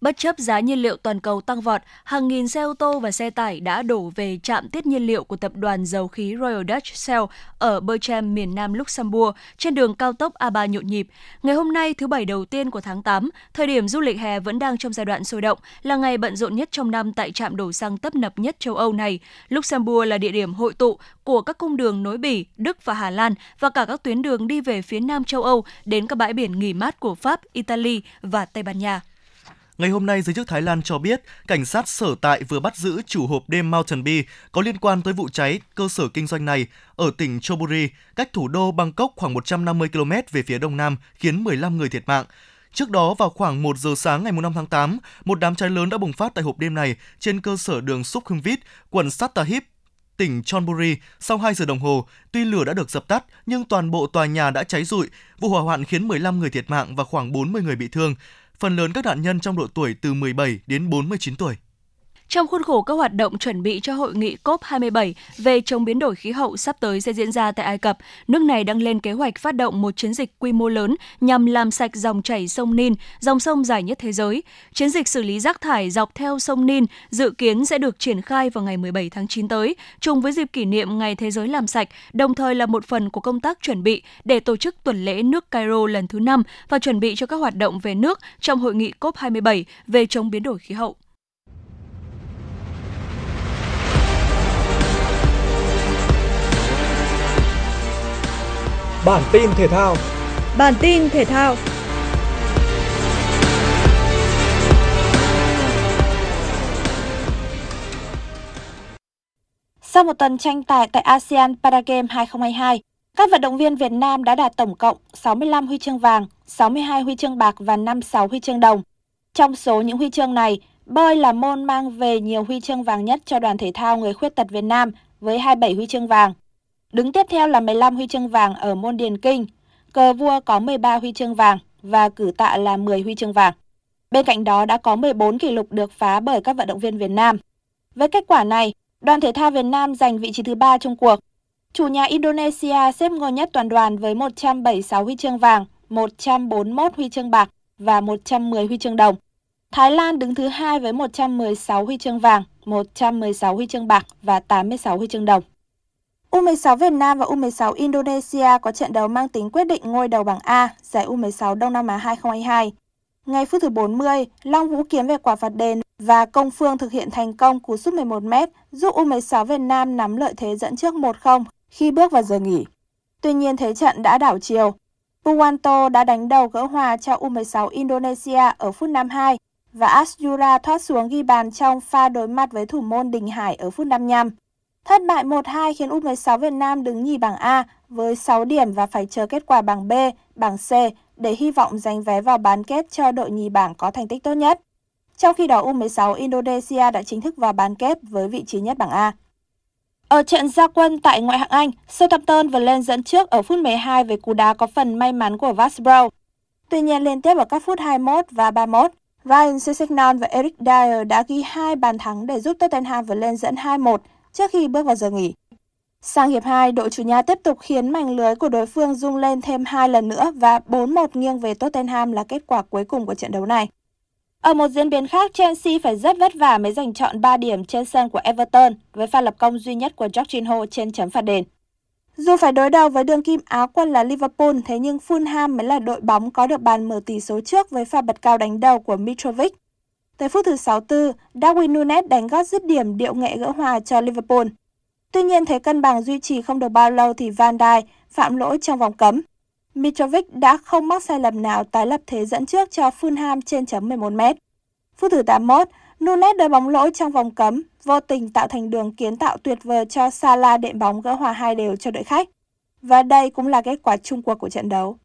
Bất chấp giá nhiên liệu toàn cầu tăng vọt, hàng nghìn xe ô tô và xe tải đã đổ về trạm tiết nhiên liệu của tập đoàn dầu khí Royal Dutch Shell ở Berchem, miền nam Luxembourg, trên đường cao tốc A3 nhộn nhịp. Ngày hôm nay, thứ bảy đầu tiên của tháng 8, thời điểm du lịch hè vẫn đang trong giai đoạn sôi động, là ngày bận rộn nhất trong năm tại trạm đổ xăng tấp nập nhất châu Âu này. Luxembourg là địa điểm hội tụ của các cung đường nối Bỉ, Đức và Hà Lan và cả các tuyến đường đi về phía nam châu Âu đến các bãi biển nghỉ mát của Pháp, Italy và Tây Ban Nha. Ngày hôm nay, giới chức Thái Lan cho biết cảnh sát sở tại vừa bắt giữ chủ hộp đêm Mountain Bee có liên quan tới vụ cháy cơ sở kinh doanh này ở tỉnh Chonburi, cách thủ đô Bangkok khoảng 150 km về phía đông nam, khiến 15 người thiệt mạng. Trước đó, vào khoảng 1 giờ sáng ngày 5 tháng 8, một đám cháy lớn đã bùng phát tại hộp đêm này trên cơ sở đường Sukhumvit, quận Sattahip, tỉnh Chonburi sau 2 giờ đồng hồ. Tuy lửa đã được dập tắt, nhưng toàn bộ tòa nhà đã cháy rụi. Vụ hỏa hoạn khiến 15 người thiệt mạng và khoảng 40 người bị thương. Phần lớn các nạn nhân trong độ tuổi từ 17 đến 49 tuổi. Trong khuôn khổ các hoạt động chuẩn bị cho hội nghị COP27 về chống biến đổi khí hậu sắp tới sẽ diễn ra tại Ai Cập, nước này đang lên kế hoạch phát động một chiến dịch quy mô lớn nhằm làm sạch dòng chảy sông Nin, dòng sông dài nhất thế giới. Chiến dịch xử lý rác thải dọc theo sông Nin dự kiến sẽ được triển khai vào ngày 17 tháng 9 tới, trùng với dịp kỷ niệm Ngày Thế giới làm sạch, đồng thời là một phần của công tác chuẩn bị để tổ chức tuần lễ nước Cairo lần thứ 5 và chuẩn bị cho các hoạt động về nước trong hội nghị COP27 về chống biến đổi khí hậu. Bản tin thể thao. Bản tin thể thao. Sau một tuần tranh tài tại ASEAN Paragame 2022, các vận động viên Việt Nam đã đạt tổng cộng 65 huy chương vàng, 62 huy chương bạc và 56 huy chương đồng. Trong số những huy chương này, bơi là môn mang về nhiều huy chương vàng nhất cho đoàn thể thao người khuyết tật Việt Nam với 27 huy chương vàng. Đứng tiếp theo là 15 huy chương vàng ở môn điền kinh, cờ vua có 13 huy chương vàng và cử tạ là 10 huy chương vàng. Bên cạnh đó đã có 14 kỷ lục được phá bởi các vận động viên Việt Nam. Với kết quả này, đoàn thể thao Việt Nam giành vị trí thứ ba trong cuộc. Chủ nhà Indonesia xếp ngôi nhất toàn đoàn với 176 huy chương vàng, 141 huy chương bạc và 110 huy chương đồng. Thái Lan đứng thứ hai với 116 huy chương vàng, 116 huy chương bạc và 86 huy chương đồng. U16 Việt Nam và U16 Indonesia có trận đấu mang tính quyết định ngôi đầu bảng A, giải U16 Đông Nam Á 2022. Ngay phút thứ 40, Long Vũ kiếm về quả phạt đền và Công Phương thực hiện thành công cú sút 11m giúp U16 Việt Nam nắm lợi thế dẫn trước 1-0 khi bước vào giờ nghỉ. Tuy nhiên thế trận đã đảo chiều. Puwanto đã đánh đầu gỡ hòa cho U16 Indonesia ở phút 52 và Asyura thoát xuống ghi bàn trong pha đối mặt với thủ môn Đình Hải ở phút 55. Thất bại 1-2 khiến U16 Việt Nam đứng nhì bảng A với 6 điểm và phải chờ kết quả bảng B, bảng C để hy vọng giành vé vào bán kết cho đội nhì bảng có thành tích tốt nhất. Trong khi đó U16 Indonesia đã chính thức vào bán kết với vị trí nhất bảng A. Ở trận gia quân tại ngoại hạng Anh, Southampton vừa lên dẫn trước ở phút 12 với cú đá có phần may mắn của Vasbro. Tuy nhiên liên tiếp ở các phút 21 và 31, Ryan Sessegnon và Eric Dyer đã ghi hai bàn thắng để giúp Tottenham vượt lên dẫn 2-1 trước khi bước vào giờ nghỉ. Sang hiệp 2, đội chủ nhà tiếp tục khiến mảnh lưới của đối phương rung lên thêm hai lần nữa và 4-1 nghiêng về Tottenham là kết quả cuối cùng của trận đấu này. Ở một diễn biến khác, Chelsea phải rất vất vả mới giành chọn 3 điểm trên sân của Everton với pha lập công duy nhất của Jorginho trên chấm phạt đền. Dù phải đối đầu với đường kim Á quân là Liverpool, thế nhưng Fulham mới là đội bóng có được bàn mở tỷ số trước với pha bật cao đánh đầu của Mitrovic. Tới phút thứ 64, Darwin Nunes đánh gót dứt điểm điệu nghệ gỡ hòa cho Liverpool. Tuy nhiên thế cân bằng duy trì không được bao lâu thì Van Dijk phạm lỗi trong vòng cấm. Mitrovic đã không mắc sai lầm nào tái lập thế dẫn trước cho Fulham trên chấm 11 m. Phút thứ 81, Nunes đưa bóng lỗi trong vòng cấm, vô tình tạo thành đường kiến tạo tuyệt vời cho Salah đệm bóng gỡ hòa hai đều cho đội khách. Và đây cũng là kết quả chung cuộc của trận đấu.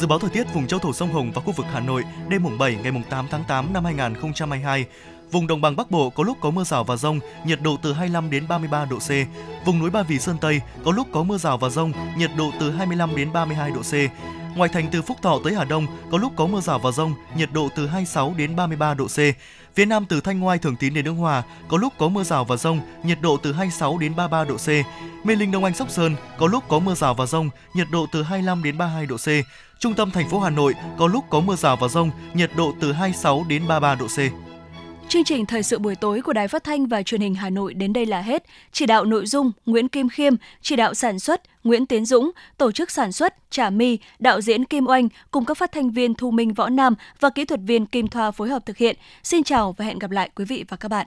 Dự báo thời tiết vùng châu thổ sông Hồng và khu vực Hà Nội đêm mùng 7 ngày mùng 8 tháng 8 năm 2022. Vùng đồng bằng Bắc Bộ có lúc có mưa rào và rông, nhiệt độ từ 25 đến 33 độ C. Vùng núi Ba Vì Sơn Tây có lúc có mưa rào và rông, nhiệt độ từ 25 đến 32 độ C. Ngoài thành từ Phúc Thọ tới Hà Đông có lúc có mưa rào và rông, nhiệt độ từ 26 đến 33 độ C. Phía Nam từ Thanh Ngoai Thường Tín đến Đông Hòa có lúc có mưa rào và rông, nhiệt độ từ 26 đến 33 độ C. Mê Linh Đông Anh Sóc Sơn có lúc có mưa rào và rông, nhiệt độ từ 25 đến 32 độ C. Trung tâm thành phố Hà Nội có lúc có mưa rào và rông, nhiệt độ từ 26 đến 33 độ C. Chương trình thời sự buổi tối của Đài Phát thanh và Truyền hình Hà Nội đến đây là hết. Chỉ đạo nội dung Nguyễn Kim Khiêm, chỉ đạo sản xuất Nguyễn Tiến Dũng, tổ chức sản xuất Trà My, đạo diễn Kim Oanh cùng các phát thanh viên Thu Minh Võ Nam và kỹ thuật viên Kim Thoa phối hợp thực hiện. Xin chào và hẹn gặp lại quý vị và các bạn.